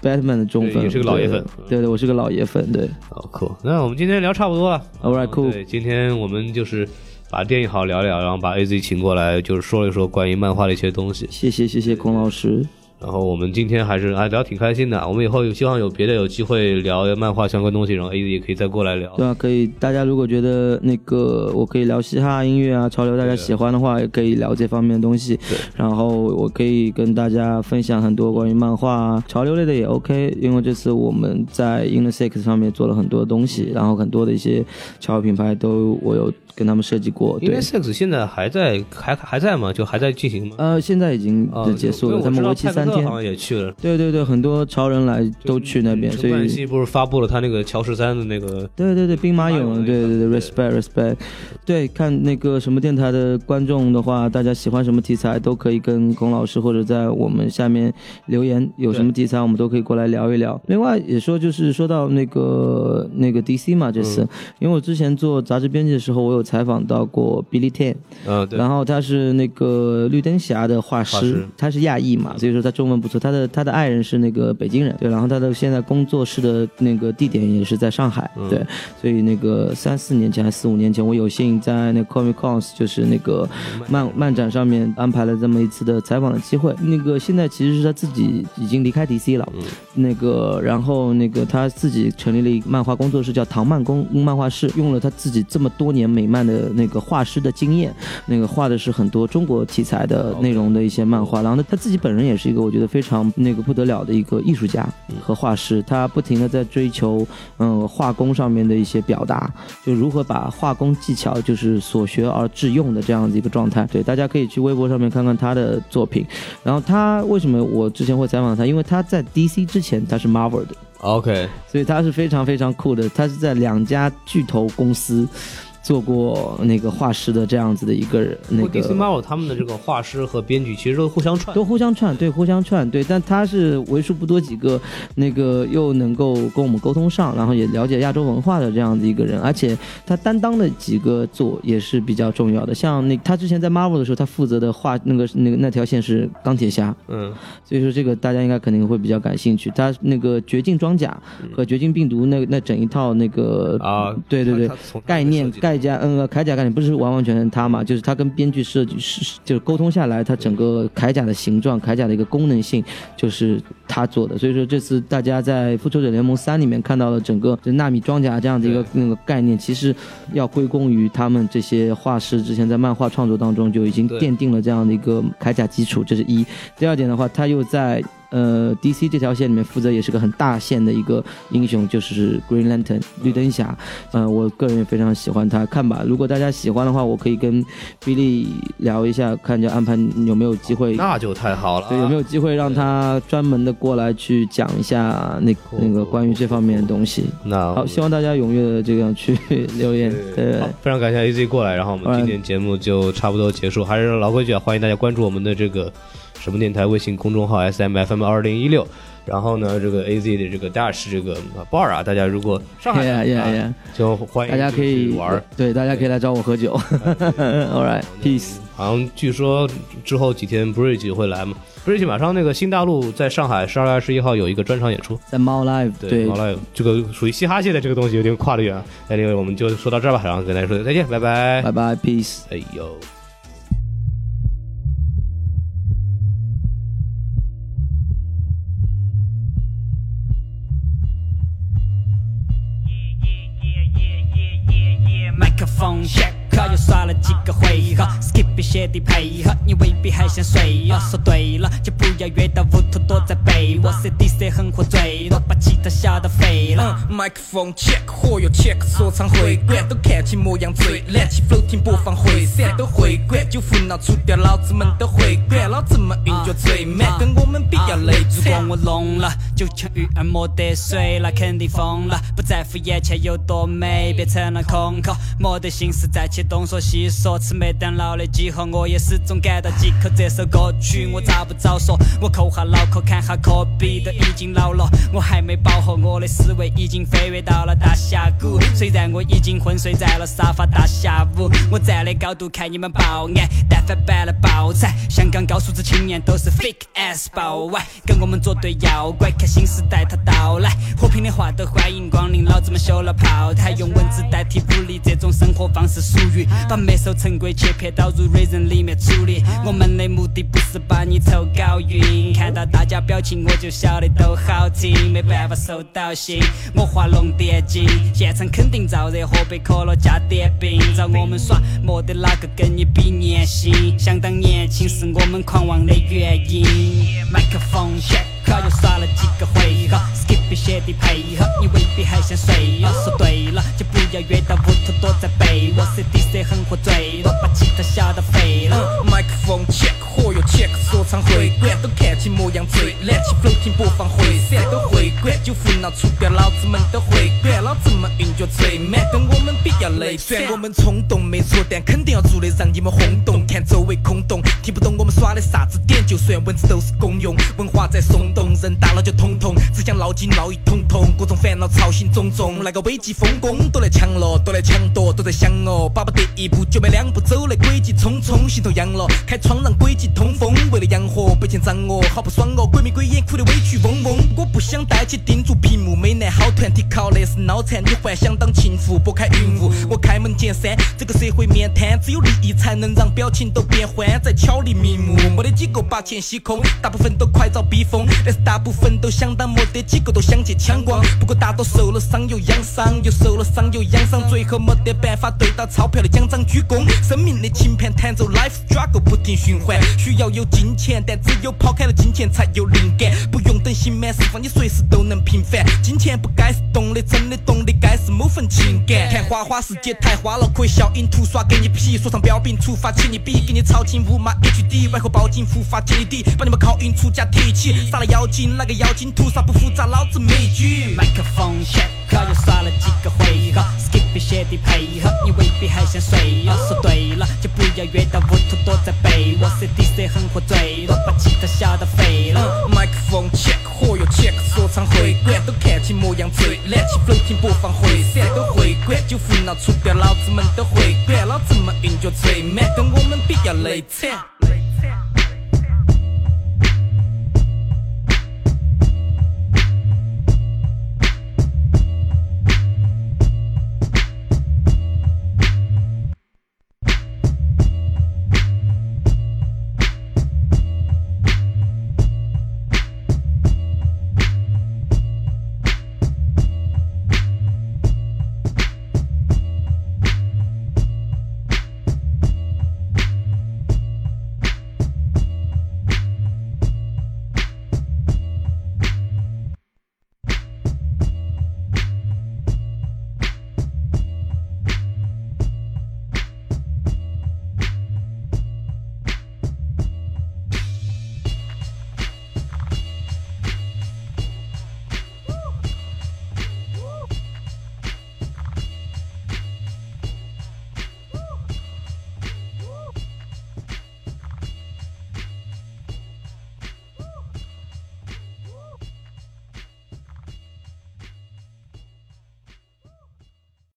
Batman 的忠粉，对也是个老爷粉对对对，我是个老爷粉。对好酷。那我们今天聊差不多了。，All right 嗯 cool，对，今天我们就是把电影好聊聊，然后把 AZ 请过来，就是说一说关于漫画的一些东西。谢谢谢谢孔老师。然后我们今天还是啊聊挺开心的。我们以后有希望有别的有机会聊漫画相关东西，然后 AZ 也可以再过来聊。对啊，可以。大家如果觉得那个我可以聊嘻哈音乐啊、潮流，大家喜欢的话，也可以聊这方面的东西。对。然后我可以跟大家分享很多关于漫画啊、潮流类的也 OK，因为这次我们在 In the Six 上面做了很多东西，然后很多的一些潮流品牌都我有跟他们设计过。对因为。Six 现在还在还还在吗？就还在进行吗？呃，现在已经啊，结束了，他们为期三天。好像也去了。对对对，很多潮人来都去那边，所以希不是发布了他那个乔十三的那个对对对，兵马俑俑，对对对对，respect respect，对，看那个什么电台的观众的话，大家喜欢什么题材都可以跟龚老师或者在我们下面留言，有什么题材我们都可以过来聊一聊。另外也说就是说到那个那个 DC 嘛，这次，嗯因为我之前做杂志编辑的时候，我有采访到过 Billy Tan，嗯，对，然后他是那个绿灯侠的画师，画师他是亚裔嘛，所以说他中文不错。他的他的爱人是那个北京人，对，然后他的现在工作室的那个地点也是在上海，嗯对，所以那个三四年前还是四五年前，我有幸在那个 Comic Cons 就是那个漫漫展上面安排了这么一次的采访的机会。那个现在其实是他自己已经离开 DC 了，那个然后那个他自己成立了一个漫画工作室，叫唐漫工漫画室，用了他自己这么多年美漫的那个画师的经验，那个画的是很多中国题材的内容的一些漫画。然后呢，他自己本人也是一个我觉得非常那个不得了的一个艺术家和画师，他不停的在追求嗯画工上面的一些表达，就如何把画工技巧就是所学而致用的这样子一个状态。对，大家可以去微博上面看看他的作品。然后他为什么我之前会采访他？因为他在 DC 之前他是 Marvel 的。OK，所以他是非常非常酷的。他是在两家巨头公司做过那个画师的这样子的一个人，那个 DC Marvel 他们的这个画师和编剧其实都互相串，都互相串，对，互相串，对，但他是为数不多几个那个又能够跟我们沟通上，然后也了解亚洲文化的这样的一个人，而且他担当的几个作也是比较重要的，像那他之前在 Marvel 的时候，他负责的画那个那个那条线是钢铁侠，嗯，所以说这个大家应该肯定会比较感兴趣。他那个绝境装甲和绝境病毒那那整一套那个啊，对对对概念设计的概加嗯铠甲概念不是完完全全他嘛，就是他跟编剧设计是就是沟通下来，他整个铠甲的形状、铠甲的一个功能性就是他做的。所以说这次大家在复仇者联盟三里面看到了整个就纳米装甲这样的一个那个概念，其实要归功于他们这些画师之前在漫画创作当中就已经奠定了这样的一个铠甲基础，这是一。第二点的话，他又在呃 DC 这条线里面负责也是个很大线的一个英雄，就是 Green Lantern 绿灯侠。呃，我个人也非常喜欢他，看吧。如果大家喜欢的话，我可以跟 Billy 聊一下，看着安排有没有机会。那就太好了啊，对，有没有机会让他专门的过来去讲一下那那个关于这方面的东西？那好，希望大家踊跃的这样去留言。对好，非常感谢 AZ 过来，然后我们今天节目就差不多结束。还是老规矩啊，欢迎大家关注我们的这个什么电台微信公众号 S M F M 二零一六。然后呢，这个 AZ 的这个 Dash 这个 bar 啊，大家如果上海 Yeah, yeah, 啊 yeah 就欢迎大家可以玩。对，大家可以来找我喝酒。All right, peace。好像据说之后几天 Bridge 会来嘛，Bridge 马上那个新大陆在上海十二月二十一号有一个专场演出，在猫 live 对猫 live，这个属于嘻哈界的这个东西有点跨得远啊。那另外我们就说到这儿吧，然后跟大家说再见，拜拜。拜拜，peace。哎呦。写的配合，你未必还想睡哦。说对了，就不要约到屋头躲在被窝，CDC 很喝醉了，把吉他吓得废了。嗯，麦克风 check，火药 check，说唱会馆都看起模样最烂，起 floating 播放会闪都会管，酒壶闹出掉，老子们都会管，老子们运脚最慢，跟我们比较累如果。我聋了，就像鱼儿没得水，那肯定疯了。不在乎眼前有多美，变成了空壳，没得心思再去东说西说。吃麦当劳的几我也始终感到饥渴。这首歌曲我咋不早说？我抠下脑壳看下科比，都已经老了，我还没饱和，我的思维已经飞跃到了大峡谷。虽然我已经昏睡在了沙发大下午，我站的高度看你们爆眼，但凡办了爆财，香港高素质青年都是 fake ass 爆歪，跟我们作对要怪，看新时代它到来，和平的话都欢迎光临，老子们修了炮台，用文字代替武力，这种生活方式属于把墨守成规切片导入里面处理。我们的目的不是把你抽搞晕，看到大家表情我就晓得都好听，没办法收到信，我画龙点睛，现场肯定燥热，喝杯可乐加点冰，找我们耍，没得哪个跟你比年薪，想当年轻是我们狂妄的原因。麦克风又刷了几个回合，Skippy 写的配合，你未必还想睡哦。说对了，就不要约到屋头躲在被窝，CDC 很喝醉了，把吉他吓到废了。嗯，麦克风 check，火药 check，说唱会馆都看起模样最懒，起 floating 播放会闪都会管，酒壶闹出掉，老子们都会管，老子们运脚最满，跟我们比较累惨。我们冲动没错，但肯定要做的让你们轰动，看周围空洞，听不懂我们耍的啥子点，就算文字都是公用，文化在松动，人大脑就通通，只想捞金捞一通通，各种烦恼操心种种，来个危机风攻，都来抢了，都来抢夺，都在想哦，巴不得一步就迈两步走来轨迹匆匆，心头痒了，开窗让轨迹通风，为了养活被钱涨我，好不爽哦，鬼迷鬼眼哭得委屈嗡嗡，我不想带起盯住屏幕，美男好团体靠的是脑残，你幻想当情妇拨开云雾，我开门见山，这个社会面瘫，只有利益才能让表情都变欢，在巧立名目，没得几个把钱吸空，大部分都快遭逼疯，但是大部分都想当，没得几个都想去抢光，不过大多受了伤又养伤，又受了伤又养伤，最后没得办法对到钞票的奖章鞠躬，生命的琴盘弹奏 life struggle 不停循环，需要有金钱，但只有抛开了金钱才有灵感，不用等刑满释放，你随时都能平反，金钱不该是动的，真的动的该是某份情感。看花花世界太花了，可以笑影图刷给你皮，说唱标兵出发请你比，给你超轻五码 HD，外后报警伏法接你底，把你们靠运出家提起，杀了妖精，那个妖精屠杀不复杂，老子没狙。麦克风 check，又耍了几个回合，Skip 必写的配合，你未必还想睡哦。说对了，就不要约到屋头躲在被窝，CDC 很喝醉了，把吉他吓到废了。麦克风 check，火药 check，说唱会馆都看起模样最懒，起 flow 停播放回闪都会管，酒壶闹出掉，老子们都会管，老子们运脚最满，跟我们比要累惨